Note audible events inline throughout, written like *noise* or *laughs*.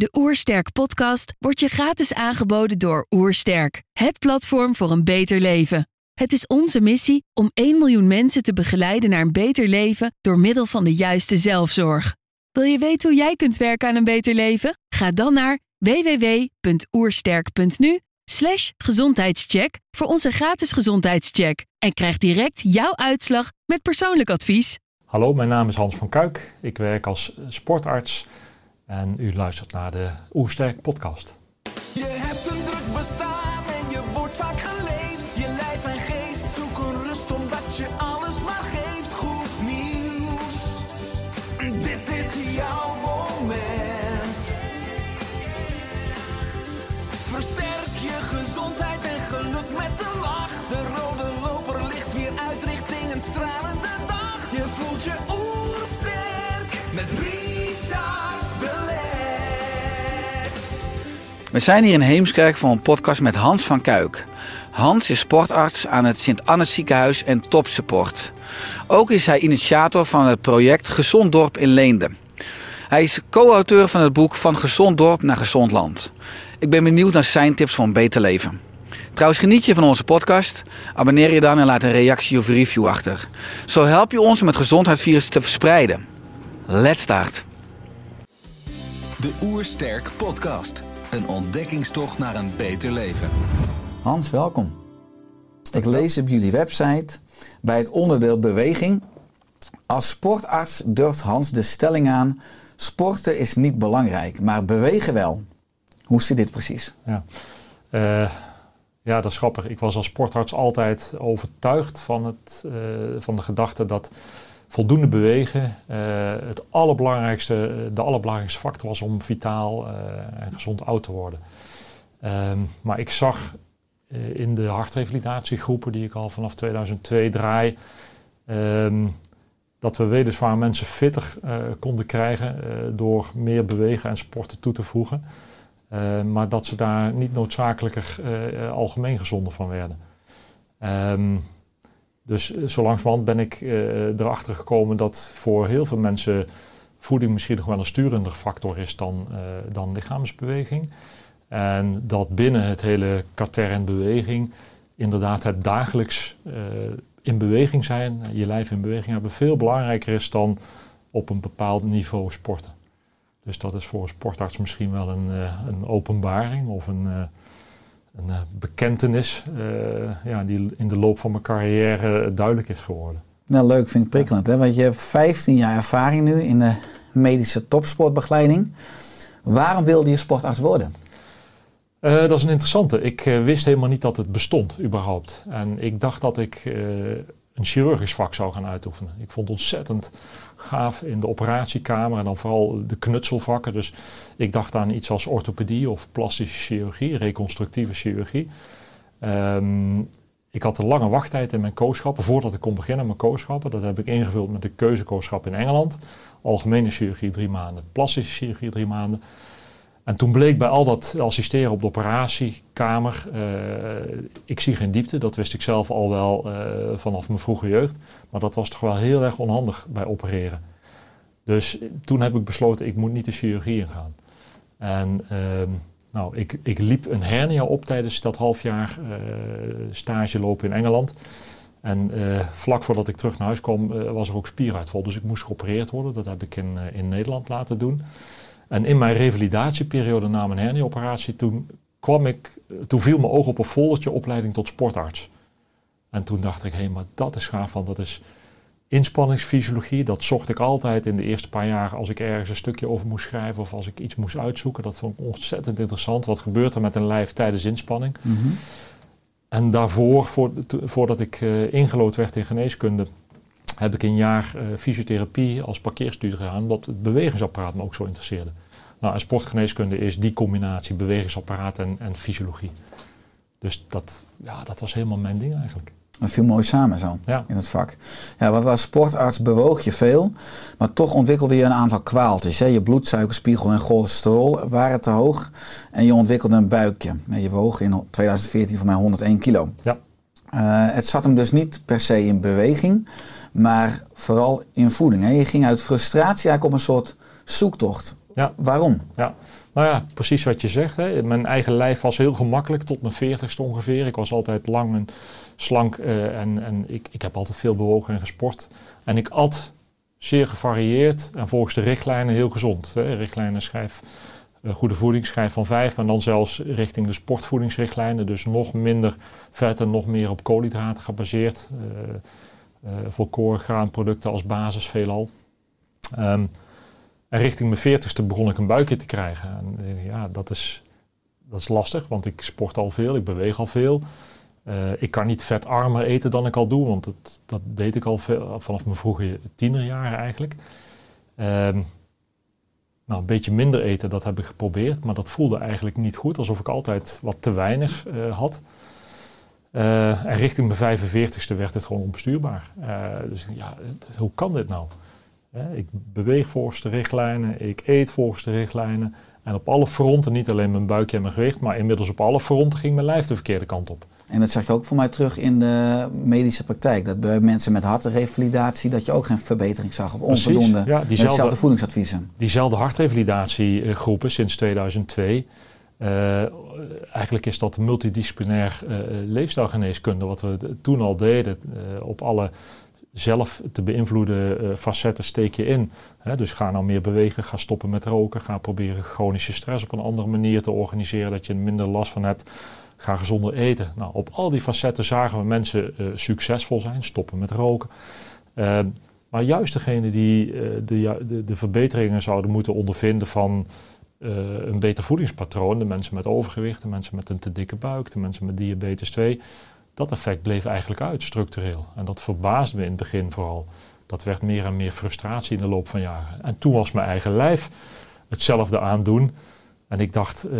De Oersterk podcast wordt je gratis aangeboden door Oersterk, het platform voor een beter leven. Het is onze missie om 1 miljoen mensen te begeleiden naar een beter leven door middel van de juiste zelfzorg. Wil je weten hoe jij kunt werken aan een beter leven? Ga dan naar www.oersterk.nu slash gezondheidscheck voor onze gratis gezondheidscheck en krijg direct jouw uitslag met persoonlijk advies. Hallo, mijn naam is Hans van Kuik. Ik werk als sportarts en u luistert naar de Oersterk podcast. We zijn hier in Heemskerk voor een podcast met Hans van Kuik. Hans is sportarts aan het Sint-Annes ziekenhuis en topsupport. Ook is hij initiator van het project Gezond Dorp in Leende. Hij is co-auteur van het boek Van Gezond Dorp naar Gezond Land. Ik ben benieuwd naar zijn tips voor een beter leven. Trouwens, geniet je van onze podcast? Abonneer je dan en laat een reactie of review achter. Zo help je ons om het gezondheidsvirus te verspreiden. Let's start. De Oersterk Podcast. Een ontdekkingstocht naar een beter leven. Hans, welkom. Ik lees op jullie website bij het onderdeel beweging. Als sportarts durft Hans de stelling aan: sporten is niet belangrijk, maar bewegen wel. Hoe zit dit precies? Ja. Eh, ja, dat is grappig. Ik was als sportarts altijd overtuigd van, het, eh, van de gedachte dat voldoende bewegen eh, het allerbelangrijkste, de allerbelangrijkste factor was om vitaal eh, en gezond oud te worden. Ehm, maar ik zag eh, in de hartrevalidatiegroepen die ik al vanaf 2002 draai, ehm, dat we weliswaar mensen fitter eh, konden krijgen eh, door meer bewegen en sporten toe te voegen. Eh, maar dat ze daar niet noodzakelijker eh, eh, algemeen gezonder van werden. Ehm, dus eh, zo langzamerhand ben ik eh, erachter gekomen dat voor heel veel mensen voeding misschien nog wel een sturender factor is dan, eh, dan lichaamsbeweging. En dat binnen het hele katern beweging inderdaad het dagelijks in beweging zijn, je lijf in beweging hebben, veel belangrijker is dan op een bepaald niveau sporten. Dus dat is voor een sportarts misschien wel een, een openbaring of een, een eh, bekentenis eh, ja, die in de loop van mijn carrière duidelijk is geworden. Nou, leuk, vind ik prikkelend. Hè? Want je hebt 15 jaar ervaring nu in de medische topsportbegeleiding. Waarom wilde je sportarts worden? Eh, dat is een interessante. Ik eh, wist helemaal niet dat het bestond, überhaupt. En ik dacht dat ik eh, een chirurgisch vak zou gaan uitoefenen. Ik vond het ontzettend gaaf in de operatiekamer en dan vooral de knutselvakken. Dus ik dacht aan iets als orthopedie of plastische chirurgie, reconstructieve chirurgie. Ehm, ik had een lange wachttijd in mijn kooschappen voordat ik kon beginnen met kooschappen. Dat heb ik ingevuld met de keuzekooschap in Engeland. Algemene chirurgie drie maanden, plastische chirurgie drie maanden. En toen bleek bij al dat assisteren op de operatiekamer, eh, ik zie geen diepte, dat wist ik zelf al wel eh, vanaf mijn vroege jeugd. Maar dat was toch wel heel erg onhandig bij opereren. Dus toen heb ik besloten, ik moet niet de chirurgie ingaan. En ehm, nou, ik, ik liep een hernia op tijdens dat half jaar eh, stage lopen in Engeland. En vlak voordat ik terug naar huis kwam, was er ook spieruitval. Dus ik moest geopereerd worden. Dat heb ik in, in Nederland laten doen. En in mijn revalidatieperiode na mijn hernia-operatie, toen, kwam ik, toen viel mijn oog op een foldertje opleiding tot sportarts. En toen dacht ik, hé, maar dat is gaaf, want dat is inspanningsfysiologie. Dat zocht ik altijd in de eerste paar jaar als ik ergens een stukje over moest schrijven of als ik iets moest uitzoeken. Dat vond ik ontzettend interessant. Wat gebeurt er met een lijf tijdens inspanning? En daarvoor, voordat ik eh, ingelood werd in geneeskunde, heb ik een jaar eh, fysiotherapie als parkeerstudie gedaan, omdat het bewegingsapparaat me ook zo interesseerde. Nou, en sportgeneeskunde is die combinatie bewegingsapparaat en, en fysiologie. Dus dat, ja, dat was helemaal mijn ding eigenlijk. Dat viel mooi samen zo Ja. in het vak. Ja, want als sportarts bewoog je veel, maar toch ontwikkelde je een aantal kwaaltjes. Hè? Je bloedsuikerspiegel en cholesterol waren te hoog en je ontwikkelde een buikje. Je woog in 2014 voor mij 101 kilo. Ja. Eh, het zat hem dus niet per se in beweging, maar vooral in voeding. Hè? Je ging uit frustratie eigenlijk op een soort zoektocht. Ja. Waarom? Ja, nou ja, precies wat je zegt. Hè. Mijn eigen lijf was heel gemakkelijk tot mijn veertigste ongeveer. Ik was altijd lang en slank eh, en, en ik, ik heb altijd veel bewogen en gesport. En ik at zeer gevarieerd en volgens de richtlijnen heel gezond. Hè. Richtlijnen schrijf eh, goede voeding, schrijf van vijf, maar dan zelfs richting de sportvoedingsrichtlijnen. Dus nog minder vet en nog meer op koolhydraten gebaseerd. Uh, uh, volkoren graanproducten als basis veelal. Um, en richting mijn veertigste begon ik een buikje te krijgen. En ja, dat is, dat is lastig, want ik sport al veel, ik beweeg al veel. Uh, ik kan niet vetarmer eten dan ik al doe, want het, dat deed ik al veel, vanaf mijn vroege tienerjaren eigenlijk. Um, nou, een beetje minder eten, dat heb ik geprobeerd, maar dat voelde eigenlijk niet goed, alsof ik altijd wat te weinig uh, had. Uh, en richting mijn 45ste werd het gewoon onbestuurbaar. dus ja, hoe kan dit nou? Ik beweeg volgens de richtlijnen, ik eet volgens de richtlijnen. En op alle fronten, niet alleen mijn buikje en mijn gewicht, maar inmiddels op alle fronten ging mijn lijf de verkeerde kant op. En dat zag je ook voor mij terug in de medische praktijk. Dat bij mensen met hartrevalidatie, dat je ook geen verbetering zag op onvoldoende ja, dezelfde voedingsadviezen. Diezelfde hartrevalidatiegroepen sinds 2002. Uh, eigenlijk is dat multidisciplinair uh, leefstijlgeneeskunde, wat we toen al deden op alle zelf te beïnvloeden facetten steek je in. Dus ga nou meer bewegen, ga stoppen met roken, ga proberen chronische stress op een andere manier te organiseren, dat je er minder last van hebt. Ga gezonder eten. Nou, op al die facetten zagen we mensen succesvol zijn, stoppen met roken. Uh, maar juist degene die de, de, de, verbeteringen zouden moeten ondervinden van een beter voedingspatroon, de mensen met overgewicht, de mensen met een te dikke buik, de mensen met diabetes 2, dat effect bleef eigenlijk uit, structureel. En dat verbaasde me in het begin vooral. Dat werd meer en meer frustratie in de loop van jaren. En toen was mijn eigen lijf hetzelfde aandoen. En ik dacht, uh,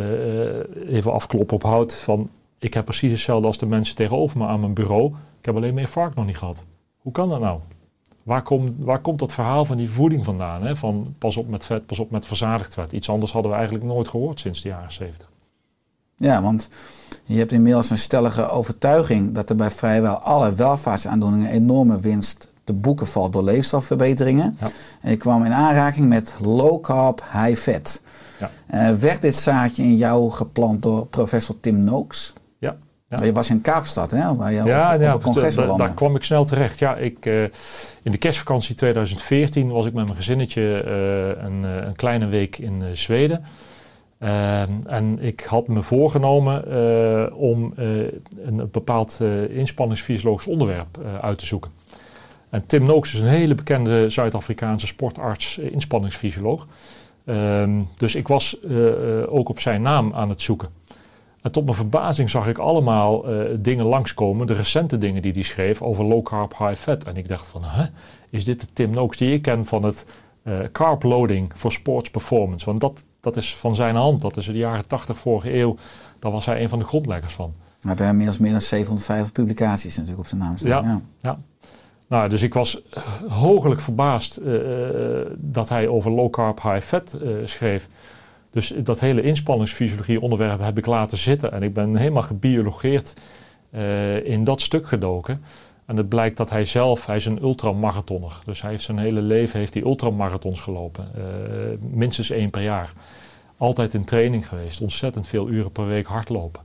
even afkloppen op hout, van ik heb precies hetzelfde als de mensen tegenover me aan mijn bureau. Ik heb alleen mijn vark nog niet gehad. Hoe kan dat nou? Waar, kom, waar komt dat verhaal van die voeding vandaan? Hè? Van pas op met vet, pas op met verzadigd vet. Iets anders hadden we eigenlijk nooit gehoord sinds de jaren 70. Ja, want je hebt inmiddels een stellige overtuiging dat er bij vrijwel alle welvaartsaandoeningen enorme winst te boeken valt door leefstijlverbeteringen. Ja. En je kwam in aanraking met low carb, high fat. Ja. Uh, werd dit zaadje in jou geplant door professor Tim Noakes? Ja. Je was in Kaapstad, hè? Waar je ja, op, ja, op congres da, daar kwam ik snel terecht. Ja, ik, uh, in de kerstvakantie 2014 was ik met mijn gezinnetje uh, een, een, kleine week in Zweden. Uh, en ik had me voorgenomen om een bepaald inspanningsfysiologisch onderwerp uit te zoeken. En Tim Noakes is een hele bekende Zuid-Afrikaanse sportarts, inspanningsfysioloog. Ehm, dus ik was ook op zijn naam aan het zoeken. En tot mijn verbazing zag ik allemaal dingen langskomen, de recente dingen die hij schreef over low carb, high fat. En ik dacht van, hè, is dit de Tim Noakes die ik ken van het carb loading voor sports performance? Want dat, dat is van zijn hand. Dat is in de jaren 80 vorige eeuw. Daar was hij een van de grondleggers van. Hij heeft inmiddels meer dan 750 publicaties natuurlijk op zijn naam staan. Ja, ja. ja. Nou, dus ik was hoogelijk verbaasd uh, dat hij over low carb, high fat uh, schreef. Dus dat hele inspanningsfysiologie onderwerp heb ik laten zitten. En ik ben helemaal gebiologeerd uh, in dat stuk gedoken. En het blijkt dat hij zelf, hij is een ultramarathonner. Dus hij heeft zijn hele leven heeft hij ultramarathons gelopen. Uh, minstens één per jaar. Altijd in training geweest. Ontzettend veel uren per week hardlopen.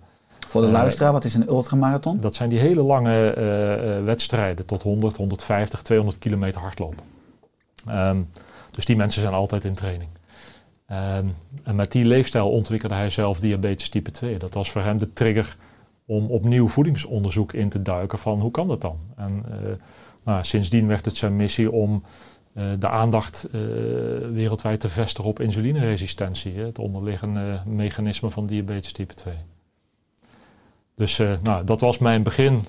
Voor de uh, luisteraar, wat is een ultramarathon? Dat zijn die hele lange uh, wedstrijden tot 100, 150, 200 kilometer hardlopen. Um, dus die mensen zijn altijd in training. Um, en met die leefstijl ontwikkelde hij zelf diabetes type 2. Dat was voor hem de trigger om opnieuw voedingsonderzoek in te duiken van hoe kan dat dan? En uh, nou, sindsdien werd het zijn missie om uh, de aandacht uh, wereldwijd te vestigen op insulineresistentie, het onderliggende mechanisme van diabetes type 2. Dus nou, dat was mijn begin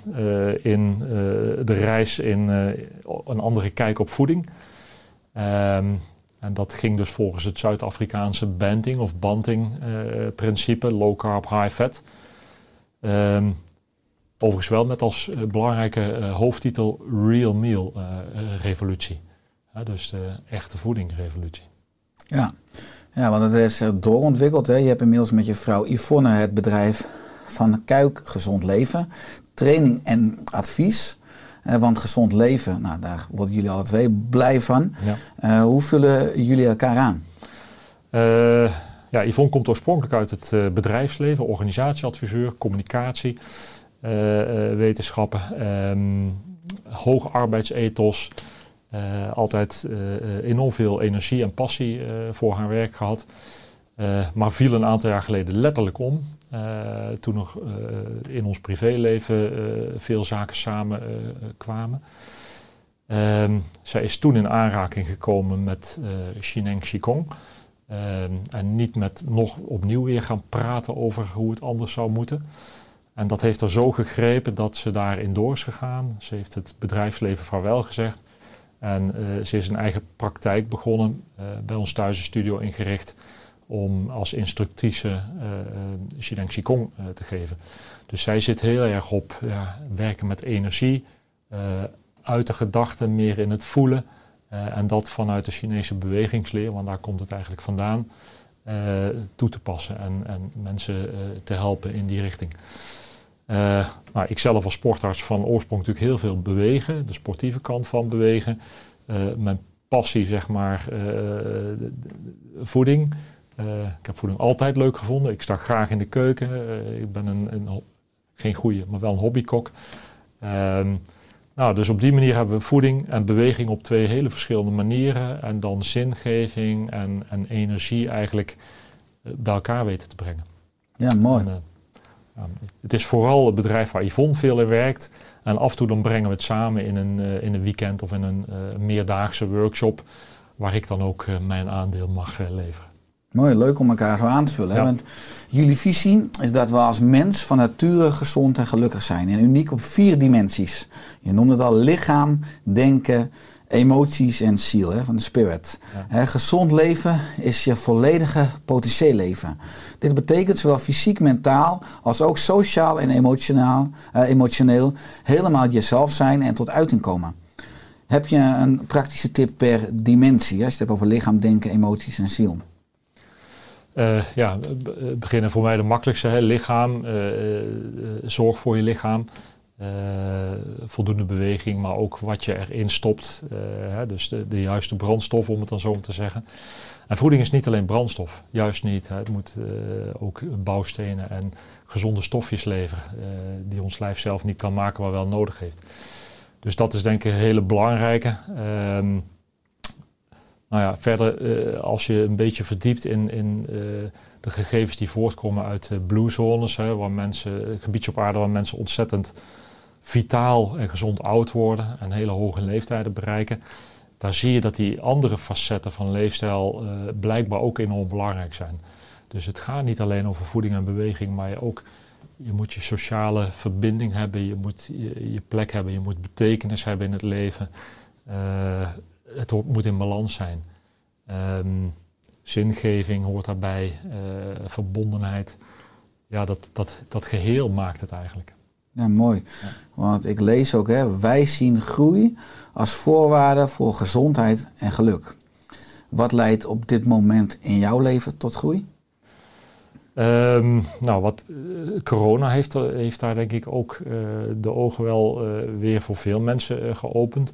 in de reis in een andere kijk op voeding. Um, en dat ging dus volgens het Zuid-Afrikaanse banting of banting principe, low carb, high fat. Um, overigens wel met als uh, belangrijke uh, hoofdtitel Real Meal Revolutie. dus de echte voedingrevolutie. Ja. ja, want het is doorontwikkeld. Hè. Je hebt inmiddels met je vrouw Yvonne het bedrijf van Kuik Gezond Leven. Training en advies. Want gezond leven, nou, daar worden jullie alle twee blij van. Ja. hoe vullen jullie elkaar aan? Eh, ja, Yvonne komt oorspronkelijk uit het eh, bedrijfsleven, organisatieadviseur, communicatie, eh, eh, wetenschappen, ehm, hoog arbeidsethos. eh, altijd eh, eh, enorm veel energie en passie eh, voor haar werk gehad. Eh, maar viel een aantal jaar geleden letterlijk om. eh, toen nog eh, in ons privéleven veel zaken samen kwamen. Ehm, zij is toen in aanraking gekomen met Shineng Qigong. Ehm, en niet met nog opnieuw weer gaan praten over hoe het anders zou moeten. En dat heeft er zo gegrepen dat ze daarin door is gegaan. Ze heeft het bedrijfsleven vaarwel gezegd. En ze is een eigen praktijk begonnen, bij ons thuis een studio ingericht om als instructrice eh uh, Shineng Qigong eh, te geven. Dus zij zit heel erg op ja, werken met energie, eh, uit de gedachten meer in het voelen. eh, en dat vanuit de Chinese bewegingsleer, want daar komt het eigenlijk vandaan, eh, toe te passen en, en mensen eh, te helpen in die richting. Eh, nou, ik zelf als sportarts van oorsprong natuurlijk heel veel bewegen, de sportieve kant van bewegen. Eh, mijn passie, zeg maar, eh, voeding. Eh, ik heb voeding altijd leuk gevonden. Ik sta graag in de keuken. Eh, ik ben een, een geen goede, maar wel een hobbykok. Ehm, nou, dus op die manier hebben we voeding en beweging op twee hele verschillende manieren. En dan zingeving en, en energie eigenlijk eh, bij elkaar weten te brengen. Ja, mooi. En, het is vooral het bedrijf waar Yvonne veel in werkt. En af en toe dan brengen we het samen in een, in een weekend of in een meerdaagse workshop. Waar ik dan ook mijn aandeel mag leveren. Mooi, leuk om elkaar zo aan te vullen. hè? Ja. Want jullie visie is dat we als mens van nature gezond en gelukkig zijn. En uniek op vier dimensies. Je noemde het al lichaam, denken, emoties en ziel, hè, van de spirit. Ja. Gezond leven is je volledige potentieel leven. Dit betekent zowel fysiek, mentaal als ook sociaal en emotioneel, eh, emotioneel helemaal jezelf zijn en tot uiting komen. Heb je een praktische tip per dimensie, hè, als je het hebt over lichaam, denken, emoties en ziel? Eh, ja, beginnen voor mij de makkelijkste. Hè? Lichaam, eh, eh, zorg voor je lichaam. Voldoende beweging, maar ook wat je erin stopt. hè? Dus de, de juiste brandstof, om het dan zo maar te zeggen. En voeding is niet alleen brandstof, juist niet. Hè? Het moet ook bouwstenen en gezonde stofjes leveren, die ons lijf zelf niet kan maken, maar wel nodig heeft. Dus dat is denk ik een hele belangrijke. Ehm, nou ja, verder, eh, als je een beetje verdiept in, in eh, de gegevens die voortkomen uit de blue zones, hè, waar mensen, een gebiedje op aarde waar mensen ontzettend vitaal en gezond oud worden en hele hoge leeftijden bereiken, daar zie je dat die andere facetten van leefstijl eh, blijkbaar ook enorm belangrijk zijn. Dus het gaat niet alleen over voeding en beweging, maar je ook je moet je sociale verbinding hebben, je moet je, plek hebben, je moet betekenis hebben in het leven. Eh, het moet in balans zijn. Ehm, zingeving hoort daarbij, eh, verbondenheid. Ja, dat, dat, dat geheel maakt het eigenlijk. Ja, mooi. Want ik lees ook, hè, wij zien groei als voorwaarde voor gezondheid en geluk. Wat leidt op dit moment in jouw leven tot groei? Ehm, nou, wat, eh, corona heeft, er- heeft daar denk ik ook eh, de ogen wel eh, weer voor veel mensen eh, geopend.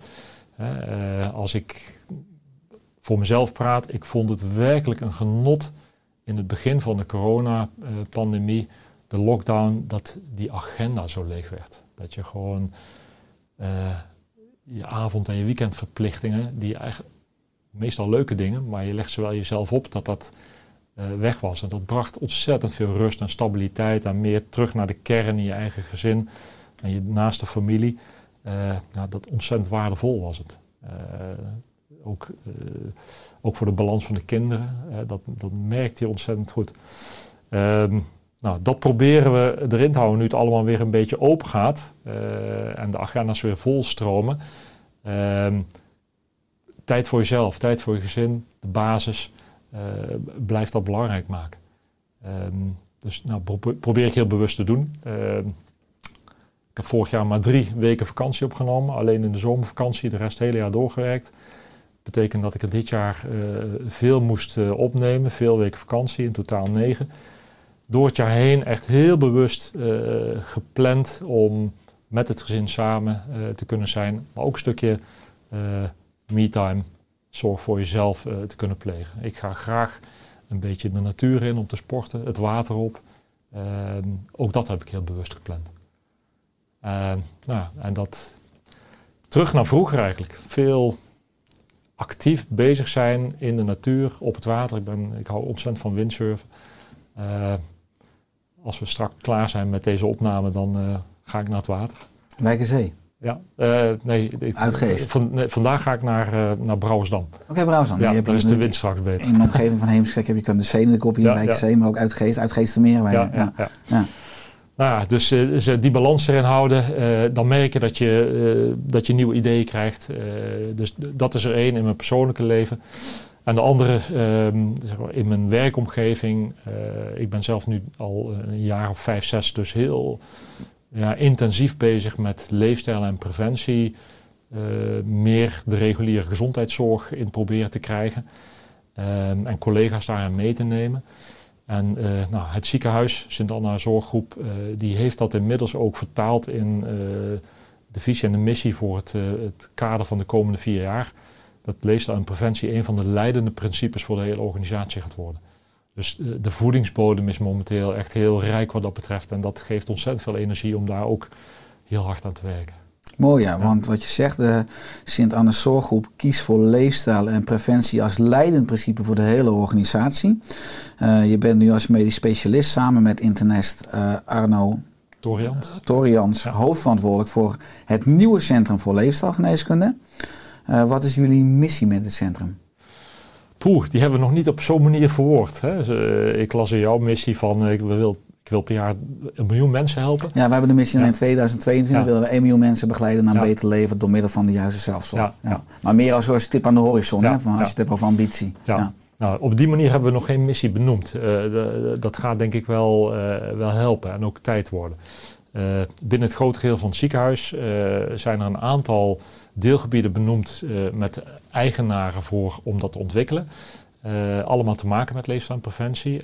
Eh, als ik voor mezelf praat, ik vond het werkelijk een genot in het begin van de coronapandemie, de lockdown, dat die agenda zo leeg werd. Dat je gewoon eh, je avond- en je weekendverplichtingen, die eigenlijk meestal leuke dingen, maar je legt ze wel jezelf op dat dat eh, weg was. En dat bracht ontzettend veel rust en stabiliteit en meer terug naar de kern in je eigen gezin en je naaste familie. Eh, nou, dat ontzettend waardevol was het. Eh, ook, eh, ook voor de balans van de kinderen. dat, dat merkte je ontzettend goed. Ehm, nou, dat proberen we erin te houden nu het allemaal weer een beetje open gaat en de agenda's weer volstromen. Ehm, tijd voor jezelf, tijd voor je gezin, de basis, eh, blijf dat belangrijk maken. Ehm, dus nou, pro- probeer ik heel bewust te doen. Ik heb vorig jaar maar drie weken vakantie opgenomen, alleen in de zomervakantie, de rest het hele jaar doorgewerkt. Betekent dat ik er dit jaar eh, veel moest eh, opnemen, veel weken vakantie, in totaal negen. Door het jaar heen echt heel bewust eh, gepland om met het gezin samen te kunnen zijn, maar ook een stukje me-time, zorg voor jezelf te kunnen plegen. Ik ga graag een beetje de natuur in om te sporten, het water op. Ehm, ook dat heb ik heel bewust gepland. Ehm, nou, en dat terug naar vroeger eigenlijk. Veel actief bezig zijn in de natuur, op het water. Ik, ben, ik hou ontzettend van windsurfen. Eh, als we straks klaar zijn met deze opname, dan eh, ga ik naar het water. Wijkenzee. Ja, eh, nee. ik- Uitgeest. Van, nee, vandaag ga ik naar, eh naar Brouwersdam. Oké, Brouwsdam. Ja, je hebt daar is de wind straks beter. In de omgeving van Heemskerk heb je kan de Zee hier Ja, Wijkenzee, maar ook Uitgeest, Uitgeestermeer. Ja, ja, ja. ja. Nou ja, dus eh, dus, eh, die balans erin houden, eh, dan merk je dat je, dat je nieuwe ideeën krijgt. Dus dat is er één in mijn persoonlijke leven. En de andere ehm, in mijn werkomgeving. ik ben zelf nu al een jaar of vijf, zes dus heel ja, intensief bezig met leefstijl en preventie. Meer de reguliere gezondheidszorg in proberen te krijgen. Ehm, en collega's daarin mee te nemen. En eh, nou, het ziekenhuis, Sint-Anna Zorggroep, eh, die heeft dat inmiddels ook vertaald in eh, de visie en de missie voor het, het kader van de komende vier jaar. Dat leefstijl en preventie een van de leidende principes voor de hele organisatie gaat worden. Dus de voedingsbodem is momenteel echt heel rijk wat dat betreft. En dat geeft ontzettend veel energie om daar ook heel hard aan te werken. Mooi ja, want wat je zegt, de Sint-Anne Zorggroep kiest voor leefstijl en preventie als leidend principe voor de hele organisatie. Eh, je bent nu als medisch specialist samen met internist eh, Arno Torians? Torians Ja. hoofdverantwoordelijk voor het nieuwe Centrum voor Leefstijlgeneeskunde. Eh, wat is jullie missie met het centrum? Poeh, die hebben we nog niet op zo'n manier verwoord. Hè? Dus, eh, ik las in jouw missie van eh, ik, wil, ik wil per jaar een miljoen mensen helpen. Ja, we hebben de missie Ja. in 2022 Ja. willen we 1 miljoen mensen begeleiden naar een Ja. beter leven door middel van de juiste zelfzorg. Ja. Maar meer als een stip aan de horizon, hè, van als je het hebt over ambitie. Ja. Nou, op die manier hebben we nog geen missie benoemd. Eh, de- dat gaat denk ik wel, eh, wel helpen en ook tijd worden. Eh, binnen het grote geheel van het ziekenhuis zijn er een aantal deelgebieden benoemd met eigenaren voor om dat te ontwikkelen. Eh, allemaal te maken met leefstijl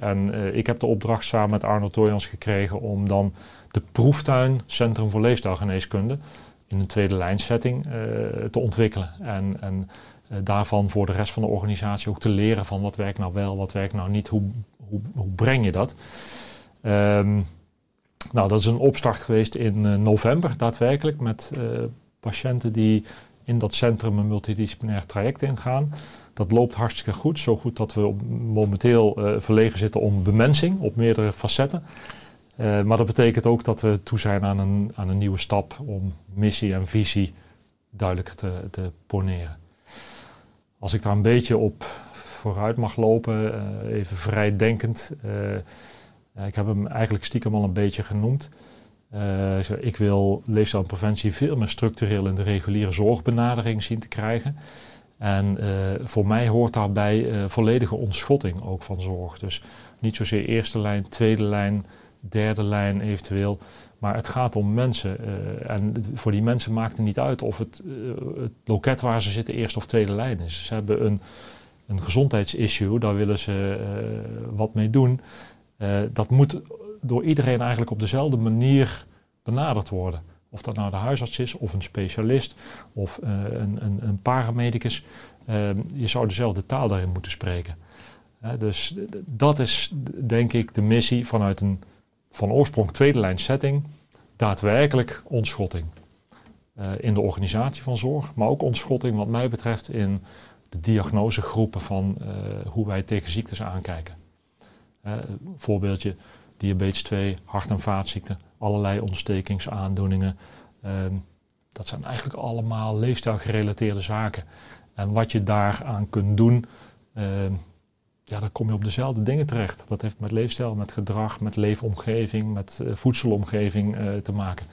en eh, ik heb de opdracht samen met Arno Toijans gekregen om dan de proeftuin Centrum voor Leefstijlgeneeskunde in een tweede lijnsetting eh, te ontwikkelen. En, en daarvan voor de rest van de organisatie ook te leren van wat werkt nou wel, wat werkt nou niet, hoe, hoe, hoe breng je dat. Ehm, nou, dat is een opstart geweest in november daadwerkelijk met patiënten die in dat centrum een multidisciplinair traject ingaan. Dat loopt hartstikke goed, zo goed dat we momenteel eh, verlegen zitten om bemensing op meerdere facetten. Eh, maar dat betekent ook dat we toe zijn aan een, aan een nieuwe stap om missie en visie duidelijker te, te poneren. Als ik daar een beetje op vooruit mag lopen, eh, even vrij denkend. ik heb hem eigenlijk stiekem al een beetje genoemd. Ik wil leefstijl en preventie veel meer structureel in de reguliere zorgbenadering zien te krijgen. En eh, voor mij hoort daarbij eh, volledige ontschotting ook van zorg. Dus niet zozeer eerste lijn, tweede lijn, derde lijn eventueel. Maar het gaat om mensen. eh, en voor die mensen maakt het niet uit of het, het loket waar ze zitten eerste of tweede lijn is. Ze hebben een, een gezondheidsissue, daar willen ze wat mee doen. Dat moet door iedereen eigenlijk op dezelfde manier benaderd worden. Of dat nou de huisarts is, of een specialist, of eh, een, een, een paramedicus. Eh, je zou dezelfde taal daarin moeten spreken. Dus dat is denk ik de missie vanuit een van oorsprong tweede lijn setting. Daadwerkelijk ontschotting. Eh, in de organisatie van zorg, maar ook ontschotting wat mij betreft in de diagnosegroepen van eh, hoe wij tegen ziektes aankijken. Voorbeeldje, diabetes 2, hart- en vaatziekten, allerlei ontstekingsaandoeningen. Ehm, dat zijn eigenlijk allemaal leefstijlgerelateerde zaken. En wat je daaraan kunt doen, ehm, ja, dan kom je op dezelfde dingen terecht. Dat heeft met leefstijl, met gedrag, met leefomgeving, met eh, voedselomgeving eh, te maken.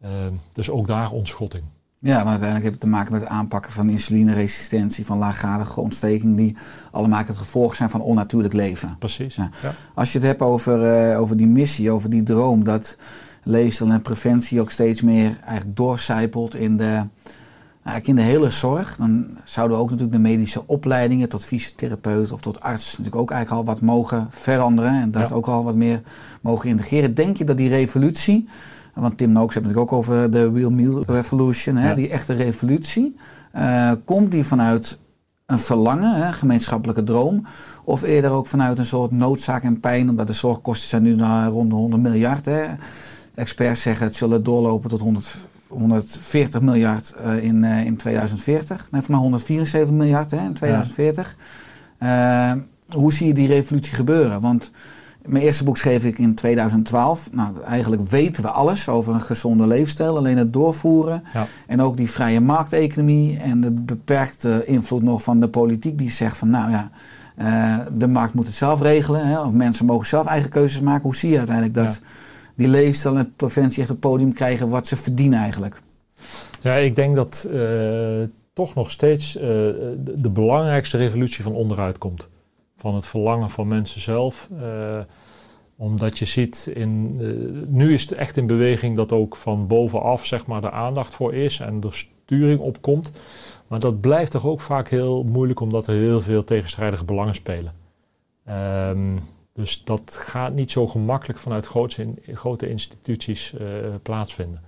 Ehm, dus ook daar ontschotting. Ja, maar uiteindelijk heeft het te maken met het aanpakken van insulineresistentie, van laaggradige ontsteking, die allemaal het gevolg zijn van onnatuurlijk leven. Precies. Ja. Ja. Als je het hebt over, eh, over die missie, over die droom, dat leefstijl en preventie ook steeds meer eigenlijk doorcijpelt in de, eigenlijk in de hele zorg, dan zouden ook natuurlijk de medische opleidingen tot fysiotherapeut of tot arts natuurlijk ook eigenlijk al wat mogen veranderen en dat Ja. ook al wat meer mogen integreren. Denk je dat die revolutie, want Tim Noakes heeft het ook over de Real Meal Revolution, hè, Ja. die echte revolutie, eh, komt die vanuit een verlangen, hè, gemeenschappelijke droom? Of eerder ook vanuit een soort noodzaak en pijn, omdat de zorgkosten zijn nu naar rond de 100 miljard. Hè. Experts zeggen het zullen doorlopen tot 100, 140 miljard uh, in, uh, in 2040. Nee, van 174 miljard hè, in 2040. Ja. Uh, hoe zie je die revolutie gebeuren? Want mijn eerste boek schreef ik in 2012. Nou, eigenlijk weten we alles over een gezonde leefstijl. Alleen het doorvoeren. Ja. En ook die vrije markteconomie. En de beperkte invloed nog van de politiek. Die zegt van nou ja, uh, de markt moet het zelf regelen. Hè, of mensen mogen zelf eigen keuzes maken. Hoe zie je uiteindelijk dat ja. die leefstijl en preventie echt het podium krijgen wat ze verdienen eigenlijk? Ja, ik denk dat uh, toch nog steeds uh, de, de belangrijkste revolutie van onderuit komt van het verlangen van mensen zelf. Uh, omdat je ziet, in, uh, nu is het echt in beweging dat ook van bovenaf zeg maar, de aandacht voor is en de sturing opkomt. Maar dat blijft toch ook vaak heel moeilijk omdat er heel veel tegenstrijdige belangen spelen. Um, dus dat gaat niet zo gemakkelijk vanuit grote, instituties uh, plaatsvinden.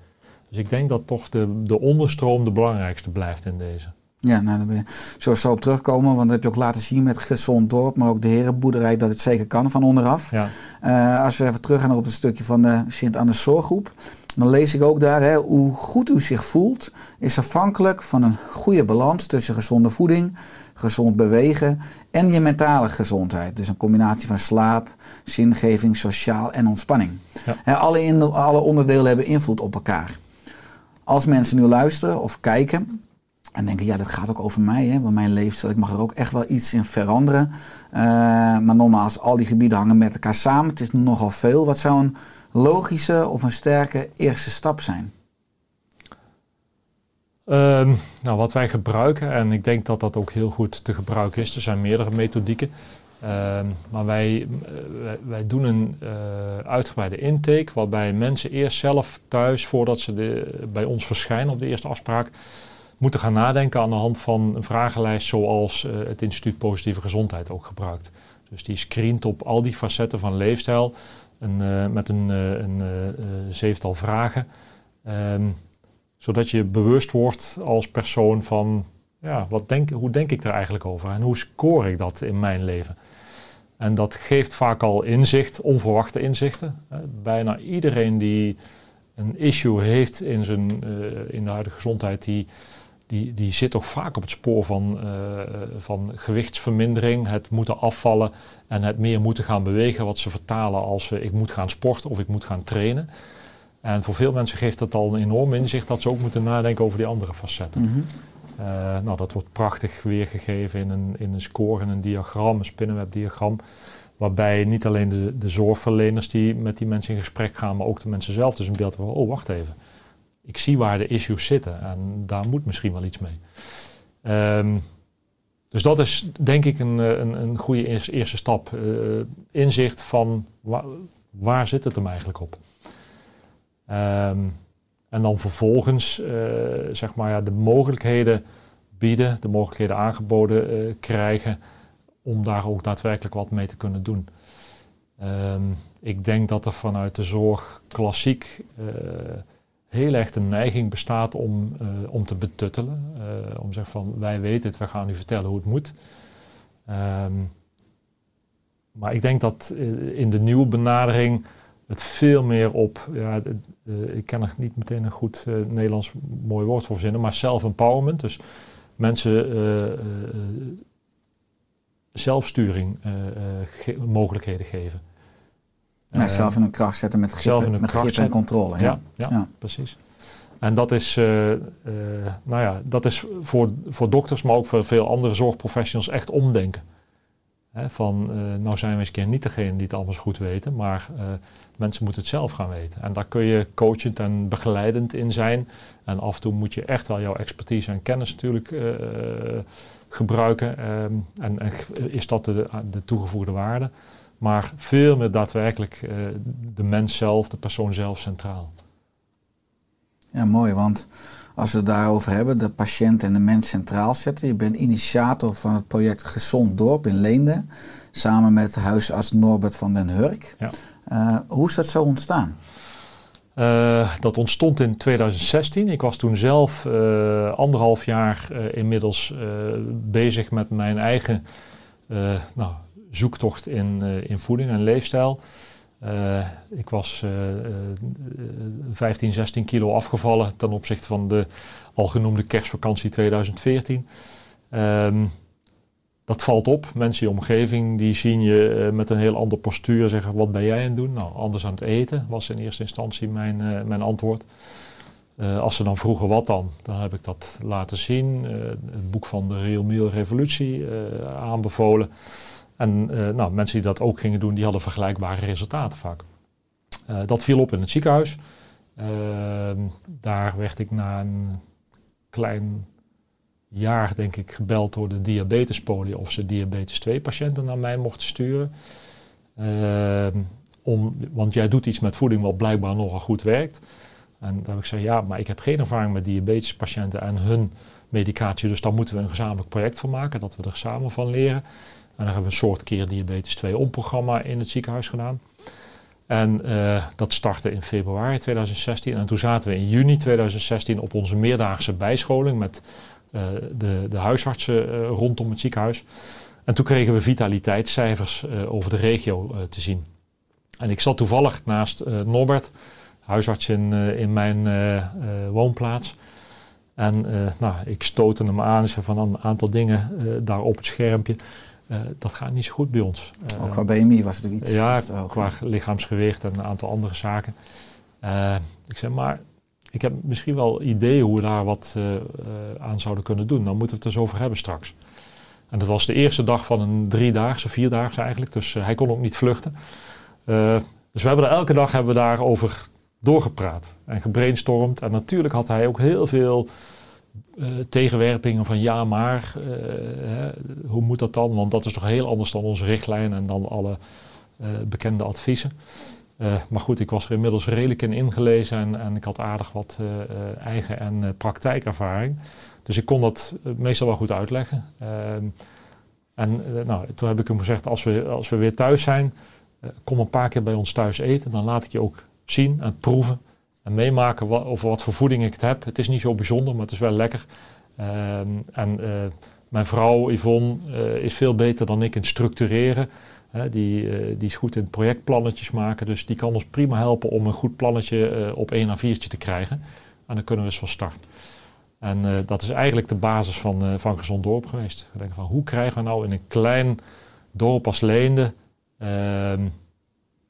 Dus ik denk dat toch de, de onderstroom de belangrijkste blijft in deze. Ja, nou, daar ben je zo, zo op terugkomen, want dat heb je ook laten zien met Gezond Dorp, maar ook de herenboerderij, dat het zeker kan van onderaf. Ja. Uh, als we even terug gaan op het stukje van de Sint-Anne Zorggroep, dan lees ik ook daar, hè, hoe goed u zich voelt, is afhankelijk van een goede balans tussen gezonde voeding, gezond bewegen en je mentale gezondheid. Dus een combinatie van slaap, zingeving, sociaal en ontspanning. Ja. alle, in, alle onderdelen hebben invloed op elkaar. Als mensen nu luisteren of kijken, en denken, ja, dat gaat ook over mij, hè, mijn leefstijl. Ik mag er ook echt wel iets in veranderen. Uh, maar nogmaals, al die gebieden hangen met elkaar samen. Het is nogal veel. Wat zou een logische of een sterke eerste stap zijn? Um, nou, wat wij gebruiken, en ik denk dat dat ook heel goed te gebruiken is, er zijn meerdere methodieken. Um, maar wij, wij, wij, doen een uh, uitgebreide intake, waarbij mensen eerst zelf thuis, voordat ze de, bij ons verschijnen op de eerste afspraak, moeten gaan nadenken aan de hand van een vragenlijst zoals uh, het Instituut Positieve Gezondheid ook gebruikt. Dus die screent op al die facetten van leefstijl een, uh, met een, uh, een zevental vragen. Um, zodat je bewust wordt als persoon van ja, wat denk, hoe denk ik er eigenlijk over en hoe score ik dat in mijn leven. En dat geeft vaak al inzicht, onverwachte inzichten. bijna iedereen die een issue heeft in, zijn, in de huidige gezondheid, die die, die zit toch vaak op het spoor van, uh, van gewichtsvermindering, het moeten afvallen en het meer moeten gaan bewegen, wat ze vertalen als uh, ik moet gaan sporten of ik moet gaan trainen. En voor veel mensen geeft dat al een enorm inzicht dat ze ook moeten nadenken over die andere facetten. Mm -hmm. uh, nou, dat wordt prachtig weergegeven in een, in een score, in een diagram, een spinnenwebdiagram. Waarbij niet alleen de, de zorgverleners die met die mensen in gesprek gaan, maar ook de mensen zelf dus een beeld hebben van, oh wacht even ik zie waar de issues zitten en daar moet misschien wel iets mee. Um, dus dat is denk ik een, eh, een, een goede eerste, stap. Uh, inzicht van waar, waar, zit het hem eigenlijk op. Um, en dan vervolgens uh, zeg maar, ja, de mogelijkheden bieden, de mogelijkheden aangeboden krijgen om daar ook daadwerkelijk wat mee te kunnen doen. Um, ik denk dat er vanuit de zorg klassiek heel erg de neiging bestaat om, uh, om te betuttelen. Uh, om te zeggen van wij weten het, wij gaan u vertellen hoe het moet. Um, maar ik denk dat uh, in de nieuwe benadering het veel meer op, ja, ik kan er niet meteen een goed Nederlands mooi woord voor verzinnen, maar self-empowerment. Dus mensen zelfsturing ge mogelijkheden geven. Ja, zelf in een kracht zetten met grip, met grip en controle. Ja, ja, ja, precies. En dat is, uh, uh, nou ja, dat is voor, voor dokters, maar ook voor veel andere zorgprofessionals echt omdenken. Hè, van, uh, nou zijn we eens een keer niet degene die het allemaal zo goed weten, maar mensen moeten het zelf gaan weten. En daar kun je coachend en begeleidend in zijn. En af en toe moet je echt wel jouw expertise en kennis natuurlijk gebruiken. Um, en, en, is dat de, de toegevoegde waarde? Maar veel meer daadwerkelijk uh, de mens zelf, de persoon zelf centraal. Ja, mooi, want als we het daarover hebben, de patiënt en de mens centraal zetten. Je bent initiator van het project Gezond Dorp in Leende, samen met huisarts Norbert van den Hurk. Ja. Uh, hoe is dat zo ontstaan? Uh, dat ontstond in 2016. Ik was toen zelf uh, anderhalf jaar inmiddels bezig met mijn eigen nou, zoektocht in, in voeding en leefstijl. ik was 15, 16 kilo afgevallen ten opzichte van de al genoemde kerstvakantie 2014. Um, dat valt op. Mensen in je omgeving die zien je met een heel ander postuur zeggen: Wat ben jij aan het doen? Nou, anders aan het eten was in eerste instantie mijn, mijn antwoord. Als ze dan vroegen wat dan, dan heb ik dat laten zien. het boek van de Real Meal Revolutie aanbevolen. En nou, mensen die dat ook gingen doen, die hadden vergelijkbare resultaten vaak. dat viel op in het ziekenhuis. Ehm, daar werd ik na een klein jaar, denk ik, gebeld door de diabetespolie of ze diabetes 2 patiënten naar mij mochten sturen. Uh, om, want jij doet iets met voeding wat blijkbaar nogal goed werkt. En dan heb ik gezegd, ja, maar ik heb geen ervaring met diabetespatiënten en hun medicatie. Dus daar moeten we een gezamenlijk project van maken, dat we er samen van leren. En dan hebben we een soort keer diabetes 2 omprogramma in het ziekenhuis gedaan. En uh, dat startte in februari 2016. En toen zaten we in juni 2016 op onze meerdaagse bijscholing met uh, de, de huisartsen uh, rondom het ziekenhuis. En toen kregen we vitaliteitscijfers over de regio te zien. En ik zat toevallig naast Norbert, huisarts in, in mijn woonplaats. En nou, ik stootte hem aan, zei van een aantal dingen daar op het schermpje. Uh, dat gaat niet zo goed bij ons. Uh, Ook qua BMI was het iets. Ja, qua lichaamsgewicht en een aantal andere zaken. Uh, ik zeg maar, ik heb misschien wel ideeën hoe we daar wat aan zouden kunnen doen. Dan moeten we het er zo over hebben straks. En dat was de eerste dag van een driedaagse, vierdaagse eigenlijk. Dus hij kon ook niet vluchten. dus we hebben er elke dag hebben we daarover doorgepraat en gebrainstormd. En natuurlijk had hij ook heel veel uh, tegenwerpingen van ja, maar uh, hè, hoe moet dat dan? Want dat is toch heel anders dan onze richtlijn en dan alle uh, bekende adviezen. maar goed, ik was er inmiddels redelijk in ingelezen en, en ik had aardig wat eigen en praktijkervaring. Dus ik kon dat meestal wel goed uitleggen. Ehm, en nou, toen heb ik hem gezegd, als we, als we weer thuis zijn, kom een paar keer bij ons thuis eten. Dan laat ik je ook zien en proeven en meemaken over wat voor voeding ik het heb. Het is niet zo bijzonder, maar het is wel lekker. Ehm, en uh, mijn vrouw Yvonne uh, is veel beter dan ik in structureren. die, uh, die is goed in projectplannetjes maken, dus die kan ons prima helpen om een goed plannetje op 1 a 4 te krijgen. En dan kunnen we eens van start. En dat is eigenlijk de basis van, van Gezond Dorp geweest. We denken van hoe krijgen we nou in een klein dorp als Leende ehm,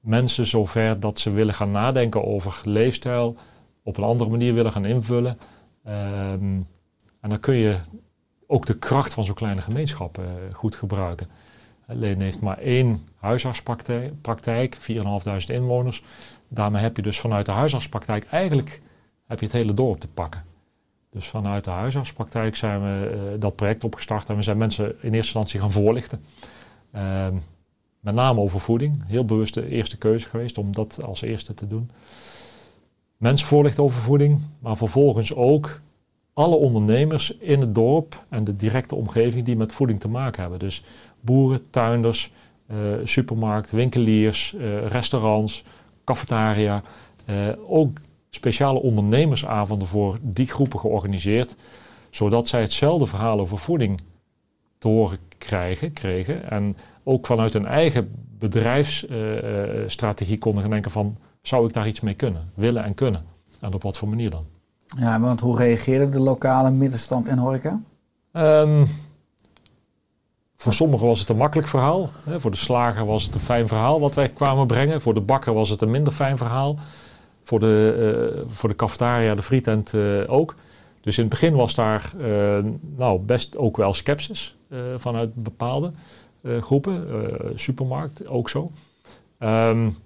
mensen zover dat ze willen gaan nadenken over leefstijl, op een andere manier willen gaan invullen. Um, en dan kun je ook de kracht van zo'n kleine gemeenschap uh, goed gebruiken. Leen heeft maar één huisartspraktijk, 4.500 inwoners. Daarmee heb je dus vanuit de huisartspraktijk eigenlijk heb je het hele dorp te pakken. Dus vanuit de huisartspraktijk zijn we uh, dat project opgestart en we zijn mensen in eerste instantie gaan voorlichten. Uh, met name over voeding. Heel bewust de eerste keuze geweest om dat als eerste te doen. Mensen voorlichten over voeding, maar vervolgens ook alle ondernemers in het dorp en de directe omgeving die met voeding te maken hebben. Dus boeren, tuinders, uh, supermarkt, winkeliers, uh, restaurants, cafetaria. Uh, ook speciale ondernemersavonden voor die groepen georganiseerd, zodat zij hetzelfde verhaal over voeding te horen krijgen, kregen. En ook vanuit hun eigen bedrijfsstrategie konden gaan denken van, zou ik daar iets mee kunnen? Willen en kunnen. En op wat voor manier dan? Ja, want hoe reageerde de lokale middenstand en horeca? Um, voor sommigen was het een makkelijk verhaal. Hè. Voor de slager was het een fijn verhaal wat wij kwamen brengen. Voor de bakker was het een minder fijn verhaal. Voor de, uh, voor de cafetaria, de frietent uh, ook. Dus in het begin was daar uh, nou, best ook wel sceptisch vanuit bepaalde. Eh, groepen. Eh, supermarkt ook zo. Um,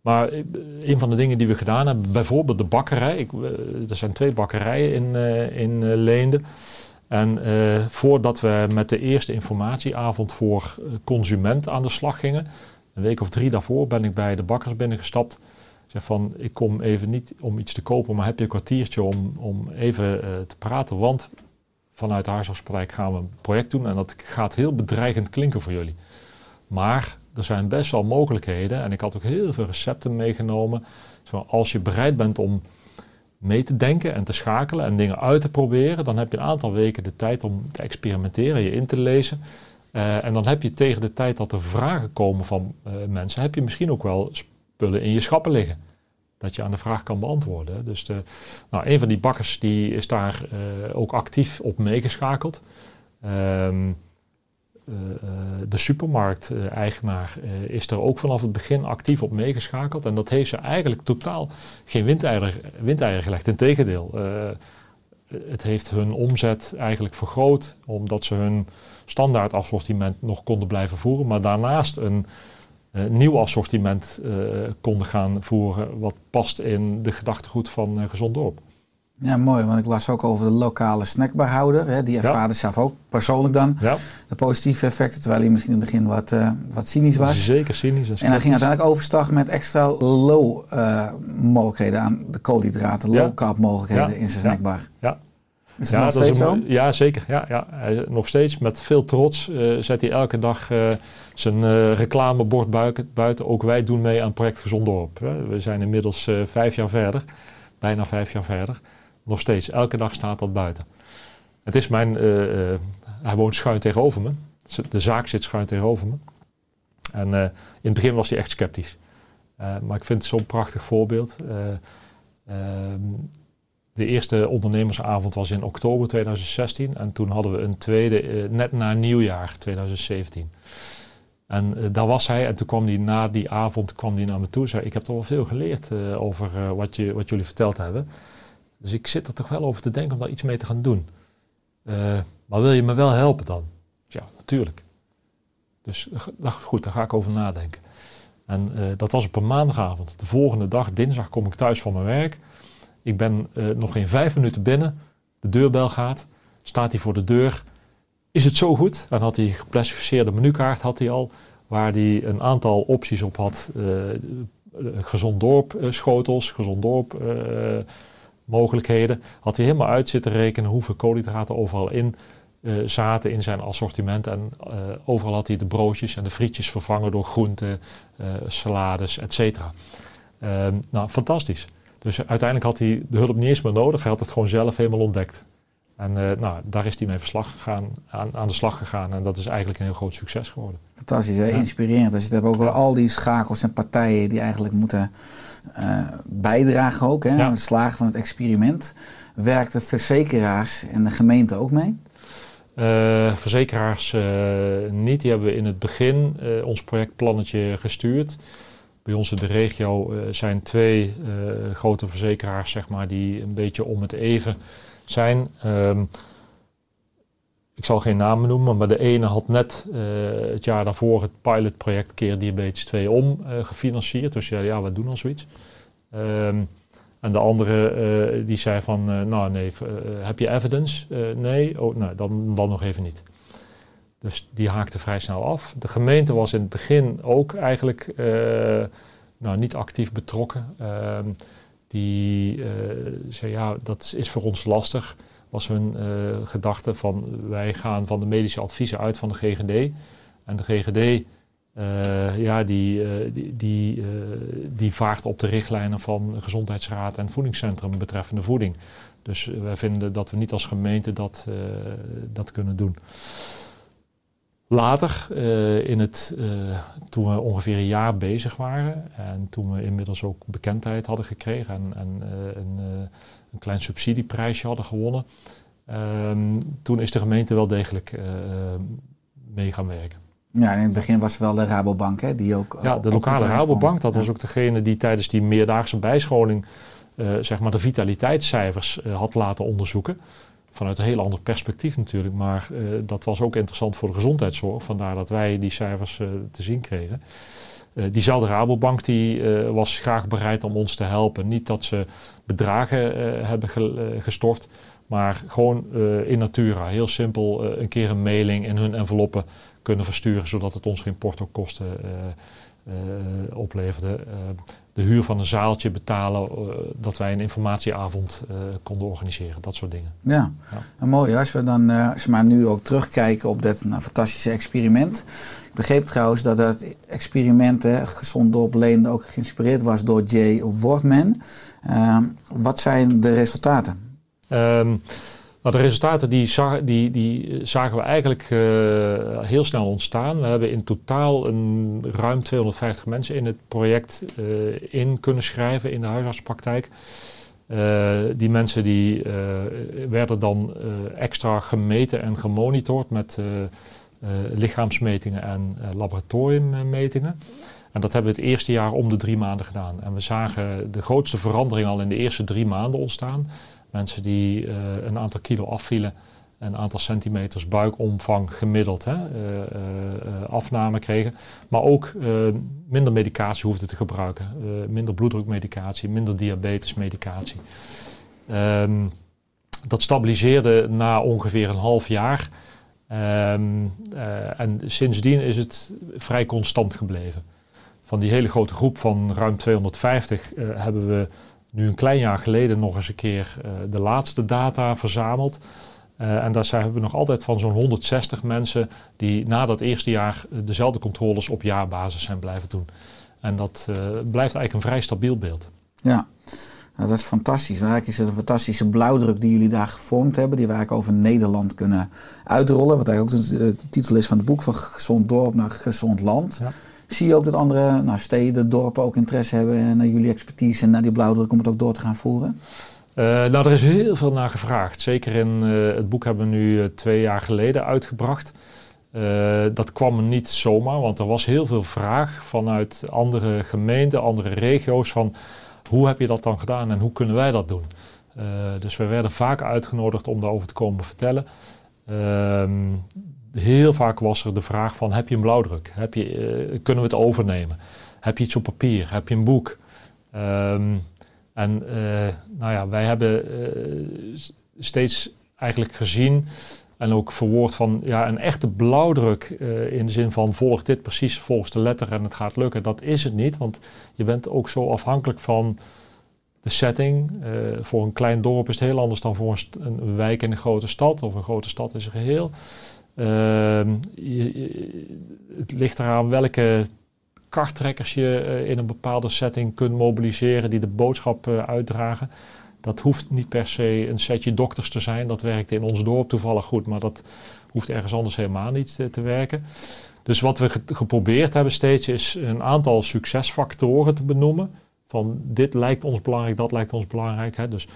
maar een van de dingen die we gedaan hebben, bijvoorbeeld de bakkerij. Ik, er zijn twee bakkerijen in, in Leende. En voordat we met de eerste informatieavond voor consument aan de slag gingen, een week of drie daarvoor ben ik bij de bakkers binnengestapt. Zeg van, ik kom even niet om iets te kopen, maar heb je een kwartiertje om, om even te praten? Want vanuit de gaan we een project doen en dat gaat heel bedreigend klinken voor jullie. Maar er zijn best wel mogelijkheden. En ik had ook heel veel recepten meegenomen. Zo, als je bereid bent om mee te denken en te schakelen en dingen uit te proberen, dan heb je een aantal weken de tijd om te experimenteren, je in te lezen. Uh, en dan heb je tegen de tijd dat er vragen komen van uh, mensen, heb je misschien ook wel spullen in je schappen liggen. Dat je aan de vraag kan beantwoorden. Dus de, nou, een van die bakkers die is daar uh, ook actief op meegeschakeld. Um, de supermarkt-eigenaar is er ook vanaf het begin actief op meegeschakeld. En dat heeft ze eigenlijk totaal geen windeieren, windeieren gelegd. Integendeel, het heeft hun omzet eigenlijk vergroot, omdat ze hun standaard assortiment nog konden blijven voeren, maar daarnaast een uh, nieuw assortiment uh, konden gaan voeren, wat past in de gedachtegoed van uh, Gezond Dorp. Ja, mooi, want ik las ook over de lokale snackbarhouder. Hè, die ervaarde ja. zelf ook persoonlijk dan ja. de positieve effecten, terwijl hij misschien in het begin wat, wat cynisch was. Zeker cynisch. En, en hij ging uiteindelijk overstag met extra low mogelijkheden aan de koolhydraten, low carb mogelijkheden in zijn snackbar. Ja. Is nog steeds zo? Ja, zeker. Ja, ja. Hij, nog steeds met veel trots uh, zet hij elke dag zijn reclamebord buiten, buiten. Ook wij doen mee aan project Gezond Dorp. We zijn inmiddels vijf jaar verder, bijna vijf jaar verder nog steeds, elke dag staat dat buiten. Het is mijn, hij woont schuin tegenover me. De zaak zit schuin tegenover me. En in het begin was hij echt sceptisch. maar ik vind het zo'n prachtig voorbeeld. Ehm, de eerste ondernemersavond was in oktober 2016. En toen hadden we een tweede, net na nieuwjaar 2017. En daar was hij. En toen kwam hij na die avond kwam hij naar me toe. Zei, ik heb toch wel veel geleerd over wat, je, wat jullie verteld hebben. Dus ik zit er toch wel over te denken om daar iets mee te gaan doen. Maar wil je me wel helpen dan? Ja, natuurlijk. Dus nou goed, daar ga ik over nadenken. En dat was op een maandagavond. De volgende dag, dinsdag, kom ik thuis van mijn werk. Ik ben uh, nog geen vijf minuten binnen. De deurbel gaat. Staat hij voor de deur. Is het zo goed? Dan had hij geplastificeerde menukaart had hij al. Waar hij een aantal opties op had. gezond dorp schotels, gezond dorp mogelijkheden. Had hij helemaal uit zitten rekenen hoeveel koolhydraten overal in zaten in zijn assortiment. En overal had hij de broodjes en de frietjes vervangen door groenten, salades, et cetera. Ehm, nou, fantastisch. Dus uiteindelijk had hij de hulp niet eens meer nodig. Hij had het gewoon zelf helemaal ontdekt. En uh, nou, daar is hij mee verslag gegaan, aan, aan, de slag gegaan. En dat is eigenlijk een heel groot succes geworden. Fantastisch, hè? inspirerend. Als je het hebt over al die schakels en partijen die eigenlijk moeten uh, bijdragen ook hè, aan het slagen van het experiment. Werkten verzekeraars en de gemeente ook mee? Uh, verzekeraars niet. Die hebben we in het begin ons projectplannetje gestuurd. Bij ons in de regio zijn twee grote verzekeraars zeg maar, die een beetje om het even zijn. Um, ik zal geen namen noemen, maar de ene had net uh, het jaar daarvoor het pilotproject Keer Diabetes 2 om uh, gefinancierd. Dus ja, ja, we doen al zoiets. Um, en de andere die zei van, nou nee, heb je evidence? nee, oh, nou, dan, dan nog even niet. Dus die haakte vrij snel af. De gemeente was in het begin ook eigenlijk nou, niet actief betrokken. Ehm, die uh, zei ja, dat is voor ons lastig. Was hun uh, gedachte van wij gaan van de medische adviezen uit van de GGD. En de GGD, eh, ja, die, die, die, die vaart op de richtlijnen van Gezondheidsraad en Voedingscentrum betreffende voeding. Dus wij vinden dat we niet als gemeente dat, dat kunnen doen. Later, uh, in het, uh, toen we ongeveer een jaar bezig waren en toen we inmiddels ook bekendheid hadden gekregen en, en uh, een, een, klein subsidieprijsje hadden gewonnen, ehm, toen is de gemeente wel degelijk mee gaan werken. Ja, in het begin was wel de Rabobank, hè, die ook. Ja, de lokale Rabobank, dat ja. was ook degene die tijdens die meerdaagse bijscholing zeg maar de vitaliteitscijfers had laten onderzoeken vanuit een heel ander perspectief natuurlijk. Maar uh, dat was ook interessant voor de gezondheidszorg. Vandaar dat wij die cijfers uh, te zien kregen. Uh, diezelfde Rabobank die, was graag bereid om ons te helpen. Niet dat ze bedragen hebben ge gestort, maar gewoon in natura. Heel simpel een keer een mailing in hun enveloppen kunnen versturen, zodat het ons geen portokosten eh, opleverde. De huur van een zaaltje betalen, eh, dat wij een informatieavond eh, konden organiseren. Dat soort dingen. Ja, Ja. Mooi als we dan eh, als we maar nu ook terugkijken op dit nou, fantastische experiment. Ik begreep trouwens dat het experiment hè, Gezond Dorp Leen ook geïnspireerd was door Jay Wortman. Eh, wat zijn de resultaten? Ehm, nou, de resultaten die, die, die zagen we eigenlijk eh, heel snel ontstaan. We hebben in totaal een, ruim 250 mensen in het project eh, in kunnen schrijven in de huisartspraktijk. Eh, die mensen die, eh, werden dan eh, extra gemeten en gemonitord met eh, eh, lichaamsmetingen en eh, laboratoriummetingen. En dat hebben we het eerste jaar om de drie maanden gedaan. En we zagen de grootste verandering al in de eerste drie maanden ontstaan. Mensen die eh, een aantal kilo afvielen, een aantal centimeters buikomvang gemiddeld hè, eh, eh, afname kregen. Maar ook minder medicatie hoefden te gebruiken. Minder bloeddrukmedicatie, minder diabetesmedicatie. Ehm, dat stabiliseerde na ongeveer een half jaar. Ehm, eh, en sindsdien is het vrij constant gebleven. Van die hele grote groep van ruim 250 eh, hebben we nu een klein jaar geleden nog eens een keer eh, de laatste data verzameld. Eh, en daar zijn, hebben we nog altijd van zo'n 160 mensen die na dat eerste jaar eh, dezelfde controles op jaarbasis zijn blijven doen. En dat blijft eigenlijk een vrij stabiel beeld. Ja, nou, dat is fantastisch. Eigenlijk is het een fantastische blauwdruk die jullie daar gevormd hebben. Die we eigenlijk over Nederland kunnen uitrollen. Wat eigenlijk ook de, de titel is van het boek van Gezond Dorp naar Gezond Land. Ja. Zie je ook dat andere nou, steden, dorpen ook interesse hebben naar jullie expertise en naar die blauwdruk om het ook door te gaan voeren? Eh, nou, er is heel veel naar gevraagd. Zeker in eh, het boek hebben we nu eh, twee jaar geleden uitgebracht. Dat kwam niet zomaar, want er was heel veel vraag vanuit andere gemeenten, andere regio's van hoe heb je dat dan gedaan en hoe kunnen wij dat doen. Dus we werden vaak uitgenodigd om daarover te komen vertellen. Heel vaak was er de vraag van heb je een blauwdruk? Heb je, eh, kunnen we het overnemen? Heb je iets op papier? Heb je een boek? Ehm, en eh, nou ja, wij hebben eh, steeds eigenlijk gezien en ook verwoord van ja, een echte blauwdruk in de zin van volg dit precies volgens de letter en het gaat lukken. Dat is het niet, want je bent ook zo afhankelijk van de setting. Voor een klein dorp is het heel anders dan voor een, een wijk in een grote stad of een grote stad is een geheel. Ehm, het ligt eraan welke karttrekkers je eh, in een bepaalde setting kunt mobiliseren die de boodschap eh, uitdragen. Dat hoeft niet per se een setje dokters te zijn. Dat werkte in ons dorp toevallig goed, maar dat hoeft ergens anders helemaal niet te, te werken. Dus wat we ge- geprobeerd hebben steeds is een aantal succesfactoren te benoemen. Van dit lijkt ons belangrijk, dat lijkt ons belangrijk. Hè. Dus eh,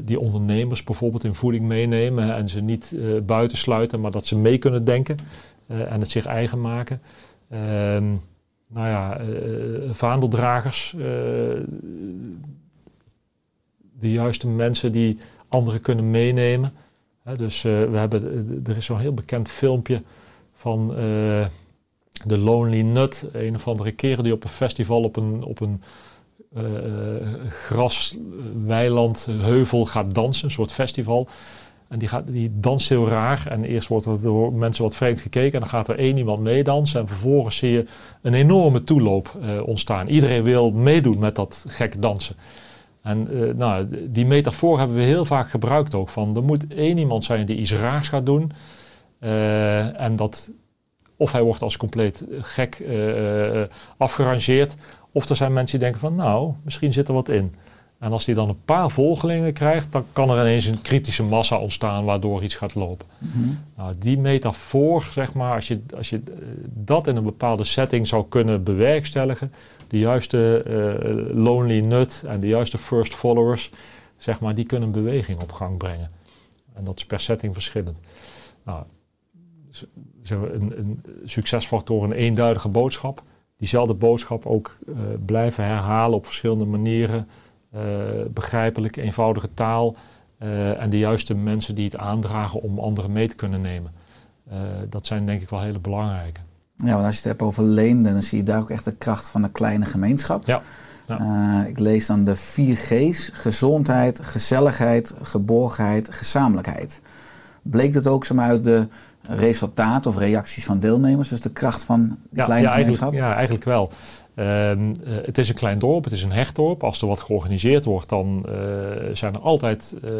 die ondernemers bijvoorbeeld in voeding meenemen en ze niet eh buitensluiten, maar dat ze mee kunnen denken eh, en het zich eigen maken. Ehm, nou ja, eh, vaandeldragers, eh, de juiste mensen die anderen kunnen meenemen. Dus eh, we hebben, er is zo'n heel bekend filmpje van eh, de Lonely Nut, een of andere keren die op een festival op een, op een eh, grasweiland, heuvel gaat dansen, een soort festival. En die, gaat, die danst heel raar. En eerst wordt er door mensen wat vreemd gekeken. En dan gaat er één iemand meedansen. En vervolgens zie je een enorme toeloop eh, ontstaan. Iedereen wil meedoen met dat gekke dansen. En eh, nou, die metafoor hebben we heel vaak gebruikt ook. Van er moet één iemand zijn die iets raars gaat doen. Eh, en dat of hij wordt als compleet gek eh, eh, afgerangeerd. Of er zijn mensen die denken van nou, misschien zit er wat in. En als hij dan een paar volgelingen krijgt, dan kan er ineens een kritische massa ontstaan waardoor iets gaat lopen. Nou, die metafoor, zeg maar, als je, als je eh, dat in een bepaalde setting zou kunnen bewerkstelligen, de juiste eh, lonely nut en de juiste first followers, zeg maar, die kunnen een beweging op gang brengen. En dat is per setting verschillend. Nou, een, een succesfactor, een eenduidige boodschap. Diezelfde boodschap ook eh, blijven herhalen op verschillende manieren. eh, begrijpelijk, eenvoudige taal. eh, en de juiste mensen die het aandragen om anderen mee te kunnen nemen. Dat zijn denk ik wel hele belangrijke. Ja, want als je het hebt over Leen, dan zie je daar ook echt de kracht van een kleine gemeenschap. Ja. Ik lees dan de vier G's: gezondheid, gezelligheid, geborgenheid, gezamenlijkheid. Bleek dat ook zeg maar, uit de resultaten of reacties van deelnemers? Dus de kracht van die Ja, kleine ja, eigenlijk, gemeenschap? ja, eigenlijk wel. Ehm, eh, het is een klein dorp, het is een hechtdorp. Als er wat georganiseerd wordt, dan eh, zijn er altijd eh,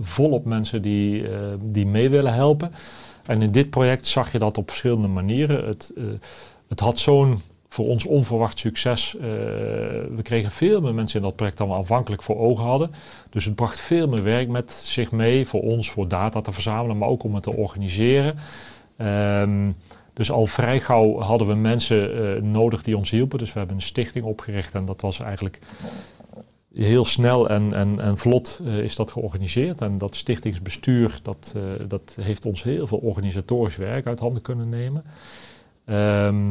volop mensen die, die mee willen helpen. En in dit project zag je dat op verschillende manieren. Het, het had zo'n voor ons onverwacht succes. Eh, we kregen veel meer mensen in dat project dan we aanvankelijk voor ogen hadden. Dus het bracht veel meer werk met zich mee voor ons, voor data te verzamelen, maar ook om het te organiseren. Ehm, dus al vrij gauw hadden we mensen eh, nodig die ons hielpen. Dus we hebben een stichting opgericht en dat was eigenlijk heel snel en, en, en vlot eh, is dat georganiseerd. En dat stichtingsbestuur dat, dat heeft ons heel veel organisatorisch werk uit handen kunnen nemen. Ehm,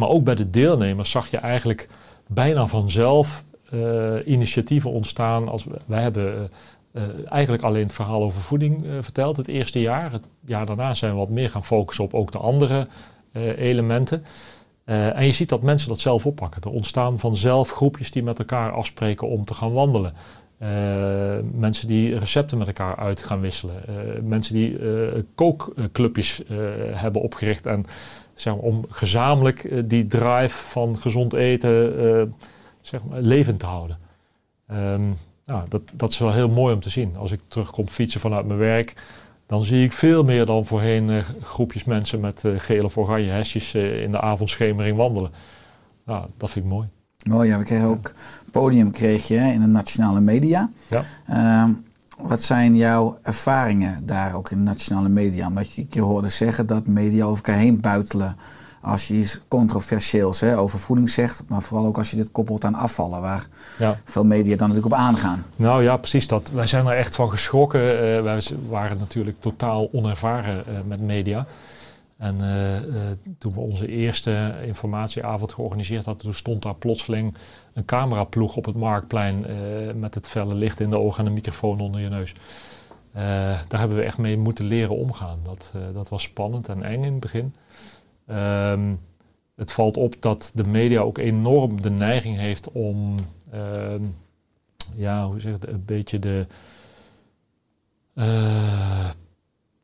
maar ook bij de deelnemers zag je eigenlijk bijna vanzelf eh, initiatieven ontstaan. Als we, wij hebben eh, eh, eigenlijk alleen het verhaal over voeding verteld het eerste jaar. Het jaar daarna zijn we wat meer gaan focussen op ook de andere elementen. En je ziet dat mensen dat zelf oppakken. Er ontstaan vanzelf groepjes die met elkaar afspreken om te gaan wandelen. Mensen die recepten met elkaar uit gaan wisselen. Mensen die kookclubjes hebben opgericht. En zeg maar, om gezamenlijk eh, die drive van gezond eten eh, zeg maar, levend te houden. Ehm, nou, dat, dat is wel heel mooi om te zien. Als ik terugkom fietsen vanuit mijn werk, dan zie ik veel meer dan voorheen eh, groepjes mensen met gele of oranje hesjes in de avondschemering wandelen. Nou, dat vind ik mooi. Mooi, ja, we kregen ook podium kreeg je in de nationale media. Ja. Ehm, wat zijn jouw ervaringen daar ook in de nationale media? Omdat je, ik je hoorde zeggen dat media over elkaar heen buitelen als je iets controversieels hè, over voeding zegt, maar vooral ook als je dit koppelt aan afvallen, waar Ja. veel media dan natuurlijk op aangaan. Nou ja, precies dat. Wij zijn er echt van geschrokken. Eh, wij waren natuurlijk totaal onervaren eh, met media. En eh, eh, toen we onze eerste informatieavond georganiseerd hadden, toen stond daar plotseling een cameraploeg op het marktplein eh, met het felle licht in de ogen en een microfoon onder je neus. Daar hebben we echt mee moeten leren omgaan. Dat, dat was spannend en eng in het begin. Ehm, het valt op dat de media ook enorm de neiging heeft om ehm, ja, hoe zeg het, een beetje de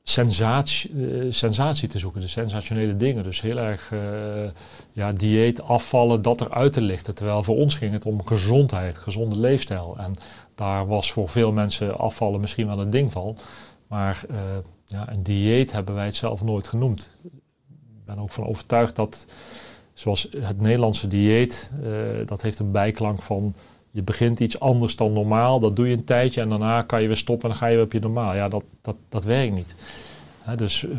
sensatie, eh, sensatie te zoeken, de sensationele dingen. Dus heel erg eh, ja, dieet, afvallen, dat eruit te lichten. Terwijl voor ons ging het om gezondheid, gezonde leefstijl. En daar was voor veel mensen afvallen misschien wel een ding van. Maar eh, ja, een dieet hebben wij het zelf nooit genoemd. Ik ben ook van overtuigd dat, zoals het Nederlandse dieet, dat heeft een bijklank van je begint iets anders dan normaal, dat doe je een tijdje en daarna kan je weer stoppen en dan ga je weer op je normaal. Ja, dat, dat, dat werkt niet. Dus eh,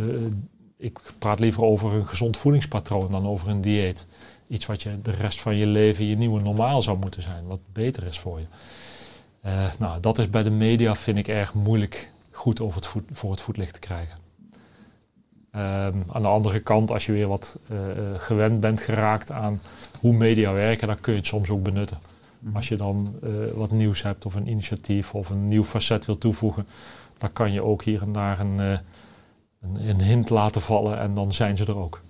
ik praat liever over een gezond voedingspatroon dan over een dieet. Iets wat je de rest van je leven je nieuwe normaal zou moeten zijn, wat beter is voor je. Eh, nou, dat is bij de media, vind ik, erg moeilijk goed over het voor het voetlicht te krijgen. Ehm, aan de andere kant, als je weer wat eh, gewend bent geraakt aan hoe media werken, dan kun je het soms ook benutten. Als je dan eh, wat nieuws hebt of een initiatief of een nieuw facet wil toevoegen, dan kan je ook hier en daar een, eh, een, een hint laten vallen en dan zijn ze er ook.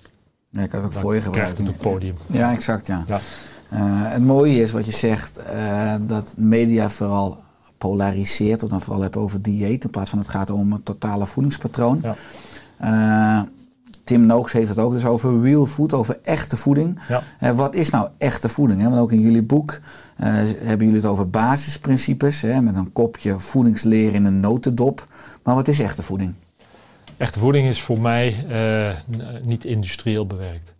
Ja, ik had het ook voor je krijgt gebruikt. het podium. Ja, exact, ja. Ja. Eh, het mooie is wat je zegt, dat media vooral polariseert, of dan vooral hebben over dieet, in plaats van het gaat om het totale voedingspatroon. Ja. Tim Nooks heeft het ook dus over real food, over echte voeding. Ja. Eh, wat is nou echte voeding? Hè? Want ook in jullie boek eh, hebben jullie het over basisprincipes, hè? met een kopje voedingsleer in een notendop. Maar wat is echte voeding? Echte voeding is voor mij eh, niet industrieel bewerkt.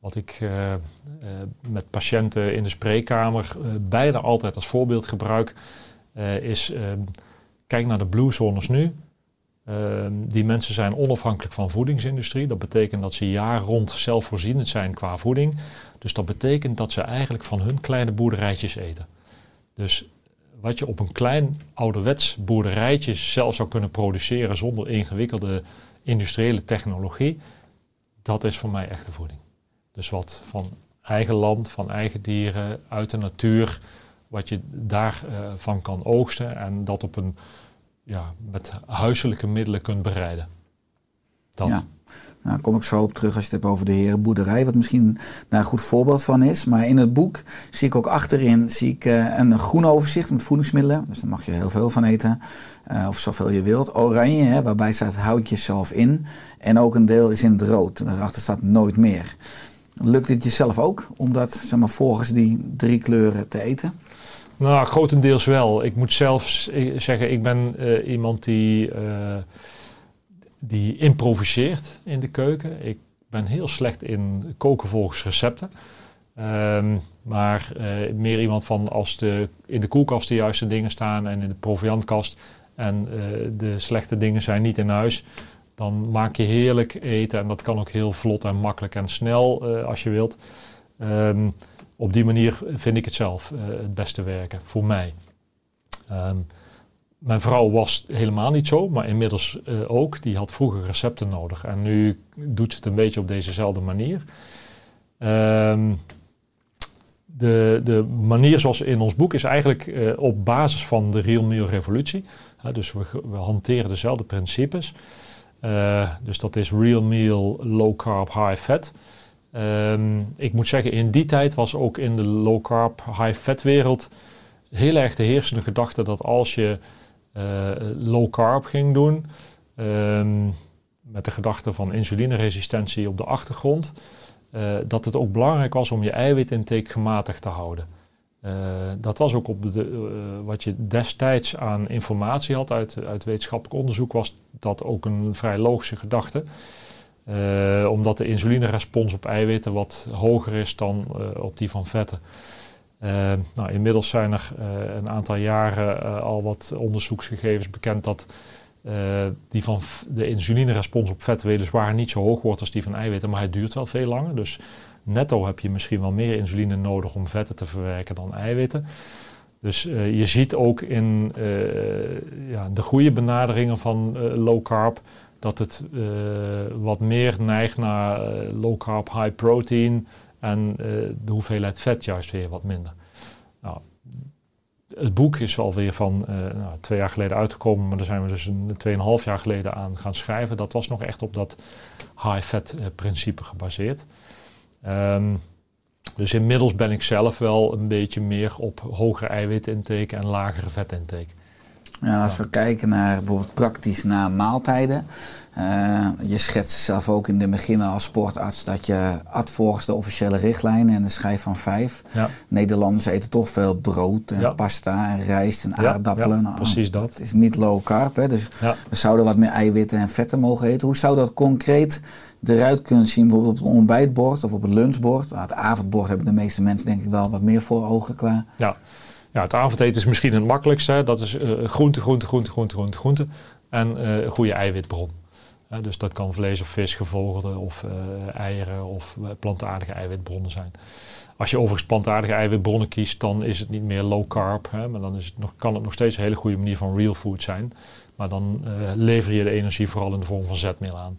Wat ik met patiënten in de spreekkamer bijna altijd als voorbeeld gebruik, is eh, kijk naar de blue zones nu. Eh, die mensen zijn onafhankelijk van voedingsindustrie. Dat betekent dat ze jaar rond zelfvoorzienend zijn qua voeding. Dus dat betekent dat ze eigenlijk van hun kleine boerderijtjes eten. Dus wat je op een klein ouderwets boerderijtje zelf zou kunnen produceren zonder ingewikkelde industriële technologie, dat is voor mij echte voeding. Dus wat van eigen land, van eigen dieren, uit de natuur, wat je daarvan van kan oogsten en dat op een, ja, met huiselijke middelen kunt bereiden. Dat. Ja. Nou, kom ik zo op terug als je het hebt over de herenboerderij, wat misschien daar een goed voorbeeld van is. Maar in het boek zie ik ook achterin zie ik, uh, een groen overzicht met voedingsmiddelen. Dus daar mag je heel veel van eten, uh, of zoveel je wilt. Oranje, hè, waarbij staat houd jezelf in. En ook een deel is in het rood. Daarachter staat nooit meer. Lukt het jezelf ook om dat zeg maar, volgens die drie kleuren te eten? Nou, grotendeels wel. Ik moet zelf zeggen, ik ben uh, iemand die die improviseert in de keuken. Ik ben heel slecht in koken volgens recepten. Ehm, maar meer iemand van als de, in de koelkast de juiste dingen staan en in de proviantkast en de slechte dingen zijn niet in huis, dan maak je heerlijk eten en dat kan ook heel vlot en makkelijk en snel als je wilt. Um, op die manier vind ik het zelf het beste werken voor mij. Um, mijn vrouw was helemaal niet zo, maar inmiddels uh, ook. Die had vroeger recepten nodig en nu doet ze het een beetje op dezezelfde manier. Um, de, de manier zoals in ons boek is eigenlijk uh, op basis van de Real Meal Revolutie. Dus we, hanteren dezelfde principes. Dus dat is Real Meal, Low Carb, High Fat. Um, ik moet zeggen, in die tijd was ook in de low carb, high fat wereld heel erg de heersende gedachte dat als je uh, low carb ging doen. Um, met de gedachte van insulineresistentie op de achtergrond. Uh, dat het ook belangrijk was om je eiwitintake gematigd te houden. Uh, dat was ook op de, wat je destijds aan informatie had uit, uit wetenschappelijk onderzoek, was dat ook een vrij logische gedachte. Omdat de insulinerespons op eiwitten wat hoger is dan op die van vetten. Uh, nou, inmiddels zijn er een aantal jaren al wat onderzoeksgegevens bekend dat die van de insulinerespons op vet weliswaar niet zo hoog wordt als die van eiwitten, maar het duurt wel veel langer. Dus netto heb je misschien wel meer insuline nodig om vetten te verwerken dan eiwitten. Dus je ziet ook in ja, de goede benaderingen van low carb dat het wat meer neigt naar low carb, high protein, en uh, de hoeveelheid vet juist weer wat minder. Nou, het boek is alweer van nou, twee jaar geleden uitgekomen, maar daar zijn we dus een tweeënhalf jaar geleden aan gaan schrijven. Dat was nog echt op dat high-fat uh, principe gebaseerd. Um, dus inmiddels ben ik zelf wel een beetje meer op hogere eiwitintake en lagere vetintake. Ja, als we kijken naar bijvoorbeeld praktisch naar maaltijden. Uh, je schetst zelf ook in de begin als sportarts dat je ad volgens de officiële richtlijnen en de schijf van vijf. Ja. Nederlanders eten toch veel brood en ja. pasta en rijst en aardappelen. Nou, precies dat. Het is niet low carb, hè, dus we zouden wat meer eiwitten en vetten mogen eten. Hoe zou dat concreet eruit kunnen zien, bijvoorbeeld op het ontbijtbord of op het lunchbord? Nou, het avondbord hebben de meeste mensen denk ik wel wat meer voor ogen qua. Ja. Ja, het avondeten is misschien het makkelijkste. Dat is uh, groente, groente, groente, groente, groente, groente. En uh, een goede eiwitbron. Dus dat kan vlees of vis, gevogelte of eieren of plantaardige eiwitbronnen zijn. Als je overigens plantaardige eiwitbronnen kiest, dan is het niet meer low carb. Hè, maar dan is het nog, kan het nog steeds een hele goede manier van real food zijn. Maar dan lever je de energie vooral in de vorm van zetmeel aan.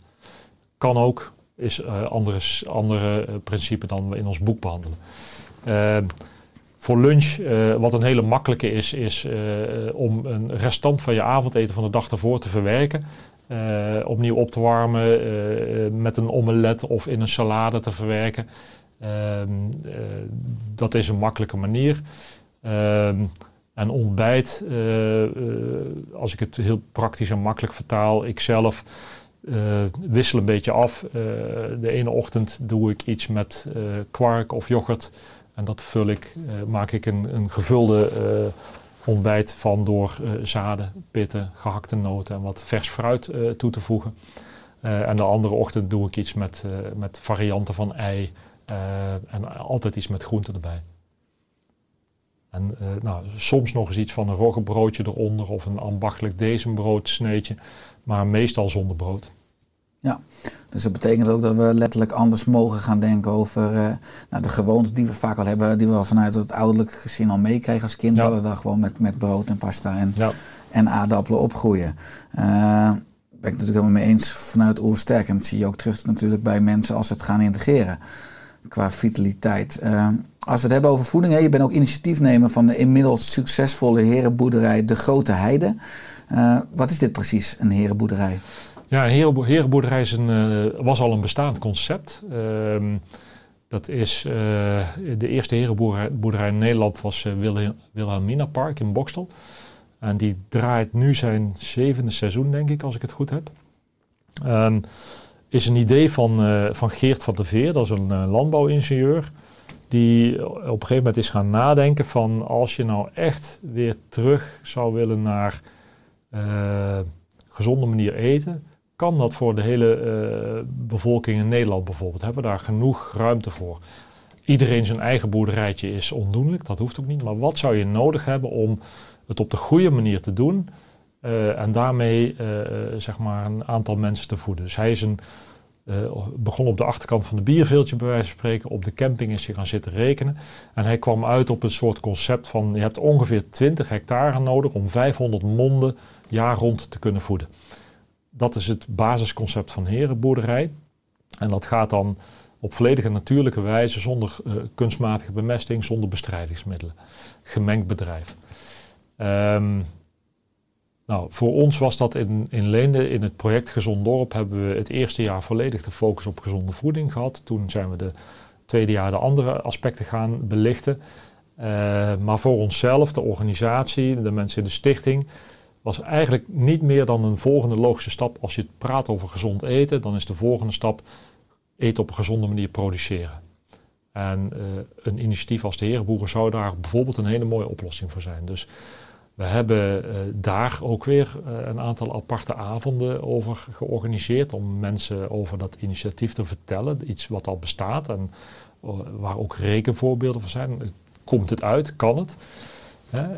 Kan ook, is andere, andere principe dan we in ons boek behandelen. Voor lunch, uh, wat een hele makkelijke is, is uh, om een restant van je avondeten van de dag ervoor te verwerken. Uh, opnieuw op te warmen, met een omelet of in een salade te verwerken. Ehm, dat is een makkelijke manier. Ehm, en ontbijt, als ik het heel praktisch en makkelijk vertaal, ik zelf wissel een beetje af. de ene ochtend doe ik iets met kwark of yoghurt. En dat vul ik, uh, maak ik een, een gevulde uh, ontbijt van door uh, zaden, pitten, gehakte noten en wat vers fruit toe te voegen. en de andere ochtend doe ik iets met, met varianten van ei en altijd iets met groenten erbij. En nou, soms nog eens iets van een roggebroodje eronder of een ambachtelijk sneetje, maar meestal zonder brood. Ja, dus dat betekent ook dat we letterlijk anders mogen gaan denken over uh, nou, de gewoontes die we vaak al hebben, die we al vanuit het ouderlijk gezin al meekrijgen als kind, ja. dat we wel gewoon met, met brood en pasta en, ja. en aardappelen opgroeien. Uh, ben ik natuurlijk helemaal mee eens vanuit Oersterk. En dat zie je ook terug natuurlijk bij mensen als ze het gaan integreren qua vitaliteit. Uh, als we het hebben over voeding, hè, je bent ook initiatiefnemer van de inmiddels succesvolle herenboerderij De Grote Heide. wat is dit precies, een herenboerderij? Ja, herenbo herenboerderij is een, eh, was al een bestaand concept. Ehm, dat is eh, de eerste herenboerderij in Nederland was Wilhelm, Wilhelmina Park in Bokstel. En die draait nu zijn zevende seizoen, denk ik, als ik het goed heb. Um, is een idee van, van Geert van der Veer, dat is een landbouwingenieur. Die op een gegeven moment is gaan nadenken van als je nou echt weer terug zou willen naar gezonde manier eten, kan dat voor de hele uh, bevolking in Nederland bijvoorbeeld? Hebben we daar genoeg ruimte voor? Iedereen zijn eigen boerderijtje is ondoenlijk, dat hoeft ook niet. Maar wat zou je nodig hebben om het op de goede manier te doen uh, en daarmee uh, zeg maar een aantal mensen te voeden? Dus hij is een, begon op de achterkant van de bierveeltje bij wijze van spreken. Op de camping is hij gaan zitten rekenen. En hij kwam uit op een soort concept van je hebt ongeveer 20 hectare nodig om 500 monden jaar rond te kunnen voeden dat is het basisconcept van herenboerderij. En dat gaat dan op volledige natuurlijke wijze, zonder uh, kunstmatige bemesting, zonder bestrijdingsmiddelen. Gemengd bedrijf. Um, nou, voor ons was dat in, in Leende, in het project Gezond Dorp, hebben we het eerste jaar volledig de focus op gezonde voeding gehad. Toen zijn we de tweede jaar de andere aspecten gaan belichten. Uh, maar voor onszelf, de organisatie, de mensen in de stichting, was eigenlijk niet meer dan een volgende logische stap. Als je praat over gezond eten, dan is de volgende stap eten op een gezonde manier produceren. En uh, een initiatief als de Herenboeren zou daar bijvoorbeeld een hele mooie oplossing voor zijn. Dus we hebben uh, daar ook weer uh, een aantal aparte avonden over georganiseerd om mensen over dat initiatief te vertellen. Iets wat al bestaat en waar ook rekenvoorbeelden van zijn. Komt het uit? Kan het?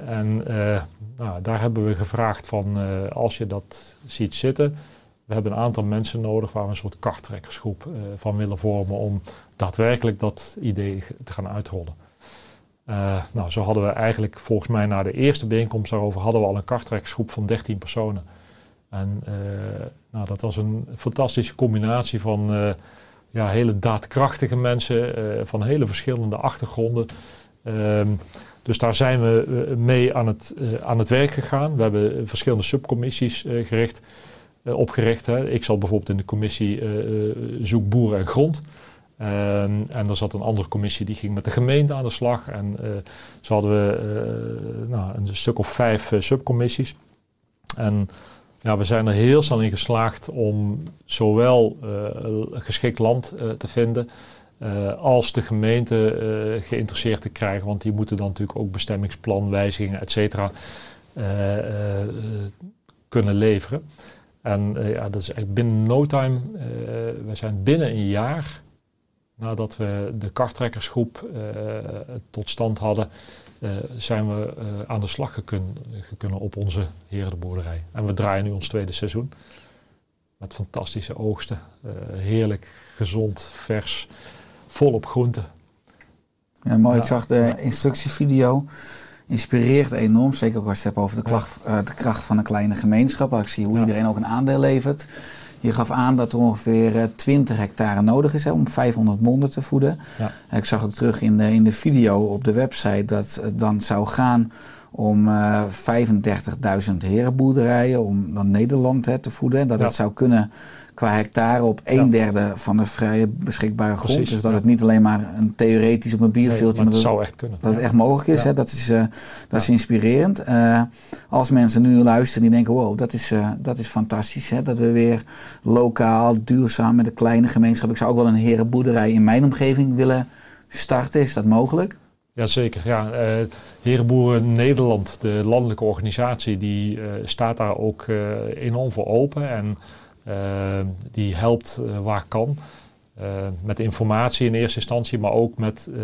En uh, nou, daar hebben we gevraagd van uh, als je dat ziet zitten, we hebben een aantal mensen nodig waar we een soort karttrekkersgroep uh, van willen vormen om daadwerkelijk dat idee te gaan uitrollen. nou, zo hadden we eigenlijk volgens mij na de eerste bijeenkomst daarover hadden we al een karttrekkersgroep van 13 personen. En nou, dat was een fantastische combinatie van ja, hele daadkrachtige mensen van hele verschillende achtergronden. Dus daar zijn we eh, mee aan het, eh, aan het werk gegaan. We hebben verschillende subcommissies eh, gericht, opgericht. Hè. Ik zat bijvoorbeeld in de commissie Zoek Boeren en Grond. Ehm, en er zat een andere commissie die ging met de gemeente aan de slag. En zo hadden we nou, een stuk of vijf subcommissies. En ja, we zijn er heel snel in geslaagd om zowel geschikt land te vinden uh, als de gemeente uh, geïnteresseerd te krijgen, want die moeten dan natuurlijk ook bestemmingsplan, wijzigingen, et cetera, uh, kunnen leveren. En ja, dat is eigenlijk binnen no time, we zijn binnen een jaar nadat we de karttrekkersgroep tot stand hadden, zijn we aan de slag gekund, op onze herenboerderij. En we draaien nu ons tweede seizoen met fantastische oogsten, heerlijk, gezond, vers volop groente. Ja, mooi. Ik zag de instructievideo. Inspireert enorm. Zeker als je het hebt over de, klacht, uh, de kracht van een kleine gemeenschap. Als ik zie hoe iedereen ook een aandeel levert. Je gaf aan dat er ongeveer 20 eh, hectare nodig is hè, om 500 monden te voeden. Ja. Ik zag ook terug in de, in de video op de website dat het dan zou gaan om uh, eh, 35.000 herenboerderijen om dan Nederland hè, te voeden. En dat het zou kunnen qua hectare op een derde van de vrije beschikbare grond. dus dat het niet alleen maar een theoretisch op een bierveeltje... Nee, maar dat zou echt kunnen. Dat het echt mogelijk is. Hè? Dat is, uh, dat is inspirerend. Uh, als mensen nu luisteren die denken, wow, dat is, uh, dat is fantastisch. Hè? Dat we weer lokaal, duurzaam met een kleine gemeenschap... Ik zou ook wel een herenboerderij in mijn omgeving willen starten. Is dat mogelijk? Jazeker, ja. Uh, Herenboeren Nederland, de landelijke organisatie, die uh, staat daar ook uh, enorm voor open. En die helpt eh, waar kan. Ehm, met informatie in eerste instantie, maar ook met eh,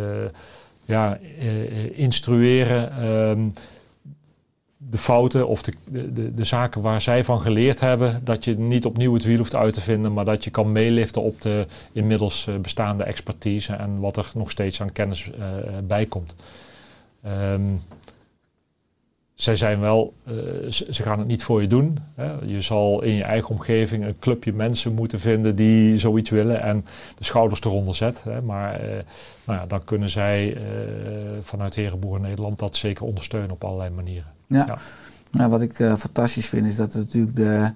ja, eh, instrueren ehm, de fouten of de, de, de, zaken waar zij van geleerd hebben, dat je niet opnieuw het wiel hoeft uit te vinden, maar dat je kan meeliften op de inmiddels bestaande expertise en wat er nog steeds aan kennis uh, bij komt. Zij zijn wel, uh, ze, gaan het niet voor je doen. Hè. Je zal in je eigen omgeving een clubje mensen moeten vinden die zoiets willen en de schouders eronder zetten. Hè. Maar uh, nou ja, dan kunnen zij uh, vanuit Herenboeren Nederland dat zeker ondersteunen op allerlei manieren. Ja, ja. Nou, wat ik fantastisch vind is dat het natuurlijk de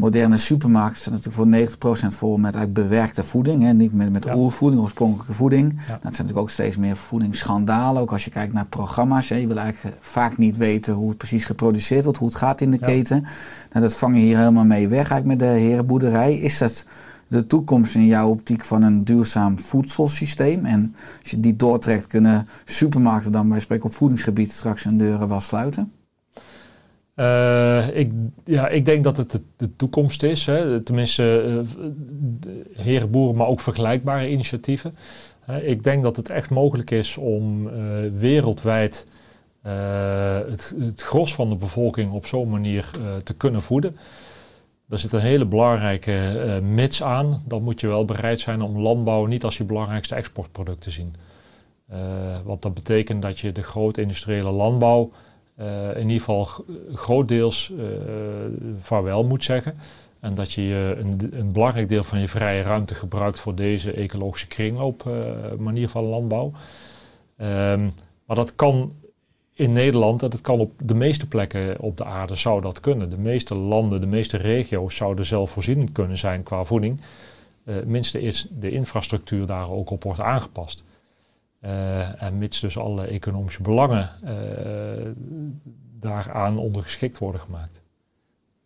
moderne supermarkten zijn natuurlijk voor 90% vol met bewerkte voeding. Hè? Niet met, met Ja. oervoeding, oorspronkelijke voeding. Ja. Het zijn natuurlijk ook steeds meer voedingsschandalen. Ook als je kijkt naar programma's. Hè? Je wil eigenlijk vaak niet weten hoe het precies geproduceerd wordt, hoe het gaat in de Ja. keten. Nou, dat vang je hier helemaal mee weg eigenlijk met de herenboerderij. Is dat de toekomst in jouw optiek van een duurzaam voedselsysteem? En als je die doortrekt, kunnen supermarkten dan bij spreken op voedingsgebied straks hun deuren wel sluiten? Eh, ik, ja, ik denk dat het de, toekomst is. Hè. Tenminste, de herenboeren, maar ook vergelijkbare initiatieven. Ik denk dat het echt mogelijk is om eh, wereldwijd het, het gros van de bevolking op zo'n manier te kunnen voeden. Daar zit een hele belangrijke mits aan. Dan moet je wel bereid zijn om landbouw niet als je belangrijkste exportproduct te zien. Want dat betekent dat je de grote industriële landbouw in ieder geval g- grootdeels eh vaarwel moet zeggen. En dat je een, een belangrijk deel van je vrije ruimte gebruikt voor deze ecologische kringloop eh, manier van landbouw. Ehm, maar dat kan in Nederland, en dat kan op de meeste plekken op de aarde, zou dat kunnen. De meeste landen, de meeste regio's zouden zelfvoorzienend kunnen zijn qua voeding. Eh mits de, is- de infrastructuur daar ook op wordt aangepast. Eh, en mits dus alle economische belangen eh, daaraan ondergeschikt worden gemaakt.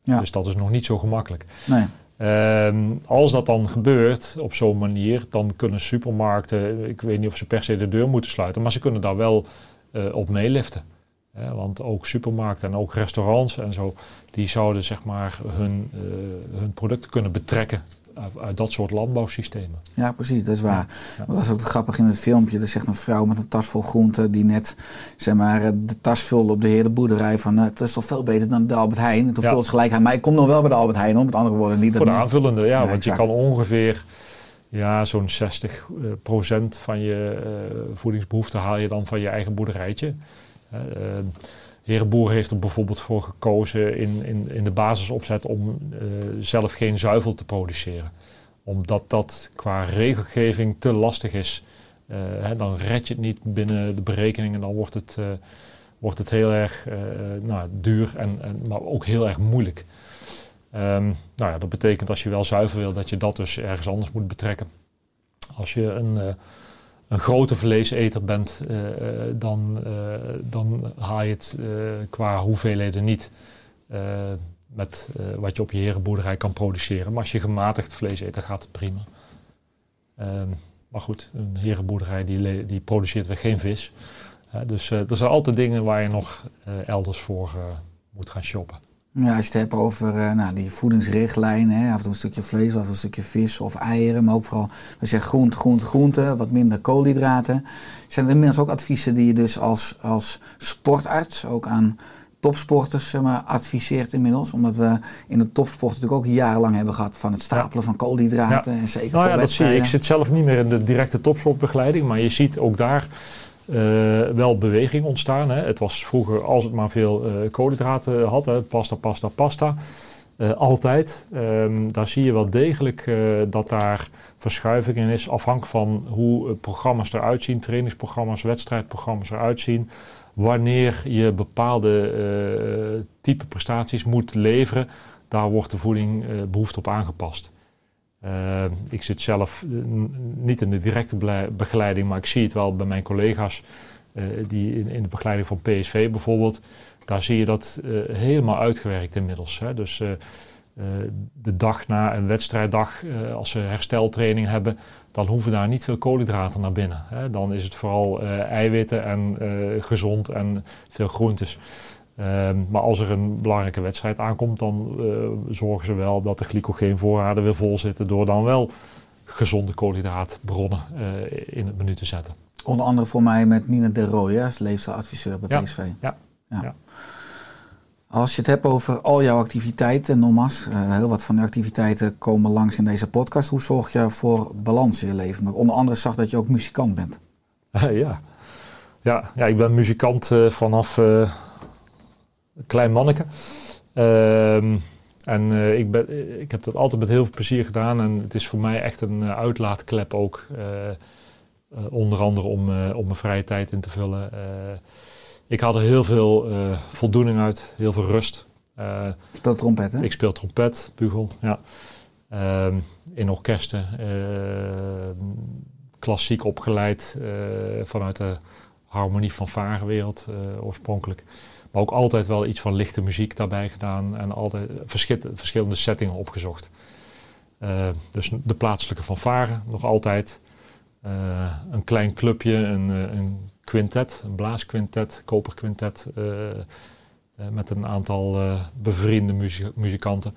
Ja. Dus dat is nog niet zo gemakkelijk. Nee. Ehm, als dat dan gebeurt op zo'n manier, dan kunnen supermarkten, ik weet niet of ze per se de deur moeten sluiten, maar ze kunnen daar wel eh, op meeliften. Want ook supermarkten en ook restaurants en zo, die zouden zeg maar hun, hun producten kunnen betrekken uit, dat soort landbouwsystemen. Ja, precies, dat is waar. Ja. Dat was ook grappig in het filmpje. Er zegt een vrouw met een tas vol groenten die net zeg maar, eh, de tas vulde op de herenboerderij. Van eh, het is toch veel beter dan de Albert Heijn. En toen Ja. ze gelijk aan. Maar ik kom nog wel bij de Albert Heijn om. Met andere woorden, niet dat Voor de aanvullende, ja, Ja, want je kan ongeveer ja, zo'n 60 eh, procent van je eh, voedingsbehoefte haal je dan van je eigen boerderijtje. Herenboer heeft er bijvoorbeeld voor gekozen in, in, in de basisopzet om eh, zelf geen zuivel te produceren. Omdat dat qua regelgeving te lastig is. Eh, hè, dan red je het niet binnen de berekeningen, dan wordt het, eh, wordt het heel erg nou, duur, en, en, maar ook heel erg moeilijk. Ehm, nou ja, dat betekent als je wel zuiver wil, dat je dat dus ergens anders moet betrekken. Als je een, een grote vleeseter bent, eh, eh, dan, eh, dan haal je het qua hoeveelheden niet met wat je op je herenboerderij kan produceren. Maar als je gematigd vlees eet, dan gaat het prima. Ehm, maar goed, een herenboerderij die, die produceert weer geen vis. Dus er zijn altijd dingen waar je nog elders voor moet gaan shoppen. Ja, als je het hebt over eh, nou, die voedingsrichtlijnen, hè, af en toe een stukje vlees, af en toe een stukje vis of eieren, maar ook vooral, we zeggen groente, groente, groente, wat minder koolhydraten. Zijn er inmiddels ook adviezen die je dus als, als sportarts ook aan topsporters zeg maar, adviseert inmiddels? Omdat we in de topsport natuurlijk ook jarenlang hebben gehad van het stapelen van koolhydraten en zeker Nou ja, dat zie je. Ik zit zelf niet meer in de directe topsportbegeleiding, maar je ziet ook daar wel beweging ontstaan. Hè. Het was vroeger, als het maar veel eh, koolhydraten had, pasta, pasta, pasta, eh, altijd. Ehm, daar zie je wel degelijk eh, dat daar verschuiving in is, afhankelijk van hoe eh, programma's eruit zien, trainingsprogramma's, wedstrijdprogramma's eruit zien. Wanneer je bepaalde eh, type prestaties moet leveren, daar wordt de voeding eh, behoefte op aangepast. Uh, ik zit zelf uh, niet in de directe begeleiding, maar ik zie het wel bij mijn collega's uh, die in, in, de begeleiding van PSV bijvoorbeeld. Daar zie je dat helemaal uitgewerkt inmiddels. Hè. Dus de dag na een wedstrijddag, als ze hersteltraining hebben, dan hoeven daar niet veel koolhydraten naar binnen. Hè. Dan is het vooral eiwitten en gezond en veel groentes. Uh, maar als er een belangrijke wedstrijd aankomt, dan uh, zorgen ze wel dat de glycogeenvoorraden weer vol zitten door dan wel gezonde koolhydraatbronnen uh, in het menu te zetten. Onder andere voor mij met Nina de Rooij als leefstijladviseur bij ja, PSV. Ja, ja. ja. Als je het hebt over al jouw activiteiten, nogmaals, uh, heel wat van de activiteiten komen langs in deze podcast. Hoe zorg je voor balans in je leven? Maar onder andere zag dat je ook muzikant bent. *laughs* ja. Ja, ja, ik ben muzikant vanaf klein manneke. Uh, en uh, ik, ben, ik heb dat altijd met heel veel plezier gedaan. En het is voor mij echt een uh, uitlaatklep ook. Uh, onder andere om, om mijn vrije tijd in te vullen. ik had er heel veel voldoening uit, heel veel rust. Eh, Speelt trompet, hè? ik speel trompet, bugel, ja. Ehm, in orkesten, ehm, klassiek opgeleid eh, vanuit de harmonie van varenwereld eh, oorspronkelijk. Maar ook altijd wel iets van lichte muziek daarbij gedaan en altijd verschi- verschillende settingen opgezocht. Eh, dus de plaatselijke fanfare nog altijd. Eh, een klein clubje, een, eh, een quintet, een blaasquintet, koperquintet. eh, met een aantal bevriende muzie- muzikanten.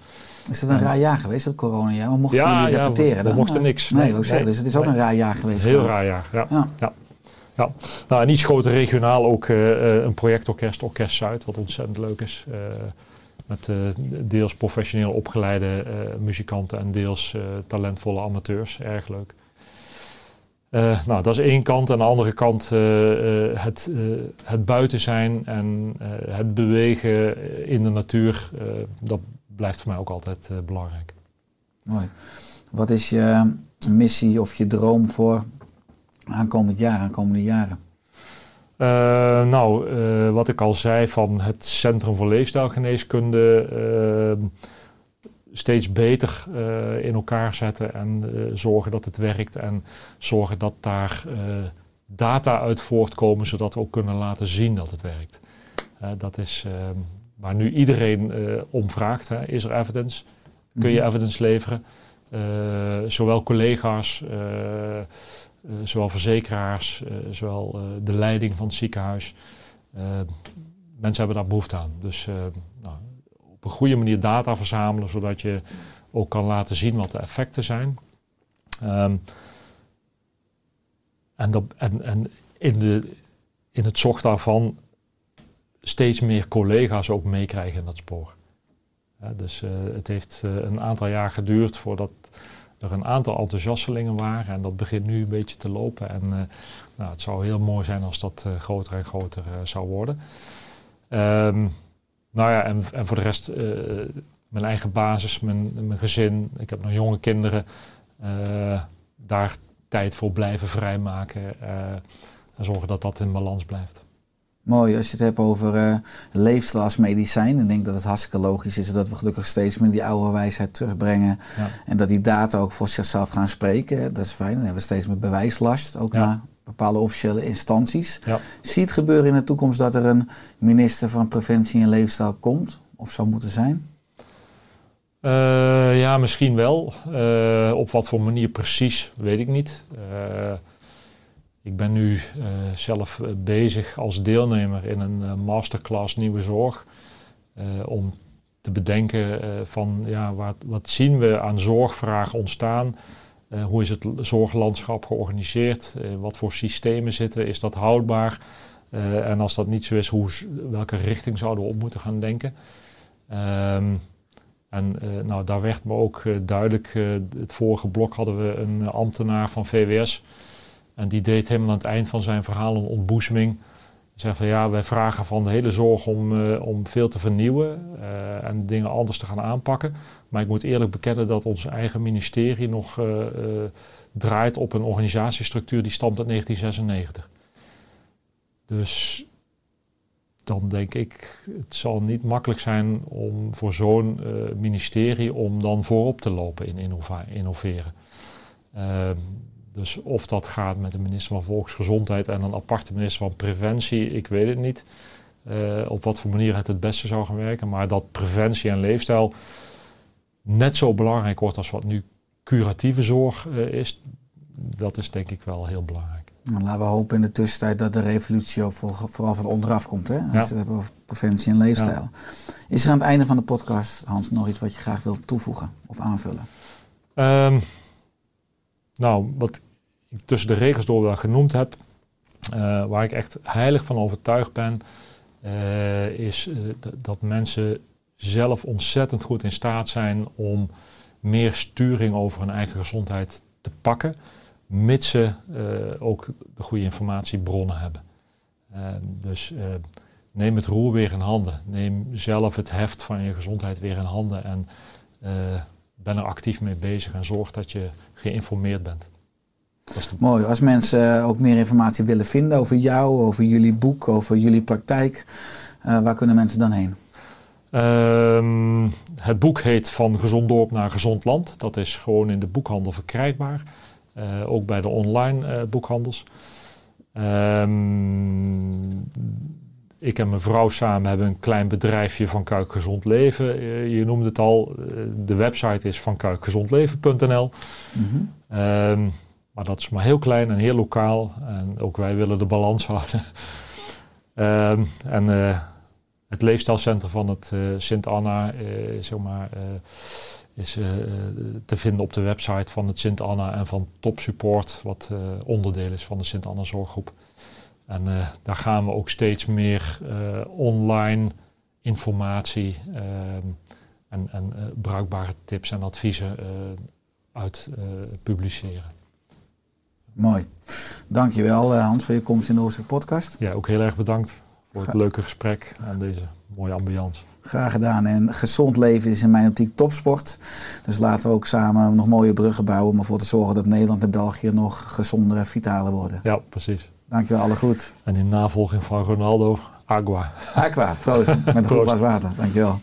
Is het een raar jaar geweest, dat coronajaar? We mochten Ja, ja, repeteren we- we mochten niks. Nee, Nee, nee, dus het is ook een raar jaar geweest. Heel raar jaar, ja. Ja. Ja. Nou, en iets groter regionaal ook eh, eh, een projectorkest, Orkest Zuid, wat ontzettend leuk is. Eh, met deels professioneel opgeleide muzikanten en deels talentvolle amateurs. Erg leuk. Nou, dat is één kant. Aan de andere kant het, het buiten zijn en het bewegen in de natuur. dat blijft voor mij ook altijd belangrijk. Mooi. Wat is je missie of je droom voor aankomend jaar, aankomende jaren? Eh, nou, eh, wat ik al zei van het Centrum voor Leefstijlgeneeskunde eh, steeds beter in elkaar zetten en zorgen dat het werkt en zorgen dat daar data uit voortkomen zodat we ook kunnen laten zien dat het werkt. Dat is eh, waar nu iedereen om vraagt. Hè. Is er evidence? Kun je Mhm. evidence leveren? Zowel collega's, zowel verzekeraars, eh, zowel eh, de leiding van het ziekenhuis. Eh, mensen hebben daar behoefte aan. Dus eh, nou, op een goede manier data verzamelen, zodat je ook kan laten zien wat de effecten zijn. Ehm, en en, en in, de, in het zocht daarvan steeds meer collega's ook meekrijgen in dat spoor. Dus eh, het heeft eh, een aantal jaar geduurd voordat er een aantal enthousiastelingen waren. En dat begint nu een beetje te lopen. En eh, nou, het zou heel mooi zijn als dat eh, groter en groter eh, zou worden. Ehm, nou ja, en, en voor de rest mijn eigen basis, mijn, mijn gezin. Ik heb nog jonge kinderen. daar tijd voor blijven vrijmaken. en zorgen dat dat in balans blijft. Mooi, als je het hebt over eh leefstijl als medicijn. Ik denk dat het hartstikke logisch is dat we gelukkig steeds meer die oude wijsheid terugbrengen. Ja. En dat die data ook voor zichzelf gaan spreken. Dat is fijn. Dan hebben we steeds meer bewijslast, ook Ja. naar bepaalde officiële instanties. Ja. Zie het gebeuren in de toekomst dat er een minister van Preventie en Leefstijl komt? Of zou moeten zijn? Eh, ja, misschien wel. Eh, op wat voor manier precies, weet ik niet. Ik ben nu eh, zelf eh, bezig als deelnemer in een eh, masterclass Nieuwe Zorg. om te bedenken van ja, wat, wat zien we aan zorgvragen ontstaan? Hoe is het zorglandschap georganiseerd? Wat voor systemen zitten? Is dat houdbaar? En als dat niet zo is, hoe, welke richting zouden we op moeten gaan denken? Ehm, en nou, daar werd me ook duidelijk, het vorige blok hadden we een ambtenaar van VWS. En die deed helemaal aan het eind van zijn verhaal een ontboezeming. Zei van ja, wij vragen van de hele zorg om, eh, om veel te vernieuwen eh, en dingen anders te gaan aanpakken. Maar ik moet eerlijk bekennen dat ons eigen ministerie nog eh, draait op een organisatiestructuur die stamt uit 1996. Dus dan denk ik, het zal niet makkelijk zijn om voor zo'n ministerie om dan voorop te lopen in innoveren. Ehm, dus of dat gaat met de minister van Volksgezondheid en een aparte minister van Preventie, ik weet het niet. eh, op wat voor manier het het beste zou gaan werken. Maar dat preventie en leefstijl net zo belangrijk wordt als wat nu curatieve zorg eh, is, dat is denk ik wel heel belangrijk. Nou, laten we hopen in de tussentijd dat de revolutie ook voor- vooral van onderaf komt. Hè? Als Ja. we het hebben over preventie en leefstijl. Is er aan het einde van de podcast, Hans, nog iets wat je graag wilt toevoegen of aanvullen? Ehm, nou, wat ik tussen de regels door wel genoemd heb, eh, waar ik echt heilig van overtuigd ben, eh, is eh, dat mensen zelf ontzettend goed in staat zijn om meer sturing over hun eigen gezondheid te pakken, mits ze ook de goede informatiebronnen hebben. Dus neem het roer weer in handen. Neem zelf het heft van je gezondheid weer in handen en ben er actief mee bezig en zorg dat je geïnformeerd bent. Mooi. Als mensen ook meer informatie willen vinden over jou, over jullie boek, over jullie praktijk, eh, waar kunnen mensen dan heen? Ehm, het boek heet Van Gezond Dorp naar Gezond Land. Dat is gewoon in de boekhandel verkrijgbaar. Eh, ook bij de online eh, boekhandels. Ehm, ik en mijn vrouw samen hebben een klein bedrijfje van Kuik Gezond Leven. Eh, je noemde het al, eh, de website is van kuikgezondleven.nl. Mhm. Ehm, maar dat is maar heel klein en heel lokaal. En ook wij willen de balans *laughs* houden. Ehm, en eh, het leefstijlcentrum van het eh, Sint-Anna eh, is te vinden op de website van het Sint-Anna en van Top Support, wat onderdeel is van de Sint-Anna zorggroep. En daar gaan we ook steeds meer online informatie ehm, en, en bruikbare tips en adviezen uit publiceren. Mooi. Dankjewel eh, Hans voor je komst in de Oosterk podcast. Ja, ook heel erg bedankt voor het Graag. leuke gesprek en deze mooie ambiance. Graag gedaan. En gezond leven is in mijn optiek topsport. Dus laten we ook samen nog mooie bruggen bouwen om ervoor te zorgen dat Nederland en België nog gezonder en vitaler worden. Ja, precies. Dankjewel, alle goed. En in navolging van Ronaldo, agua. Aqua, proost. Met een goed glas water. Dankjewel.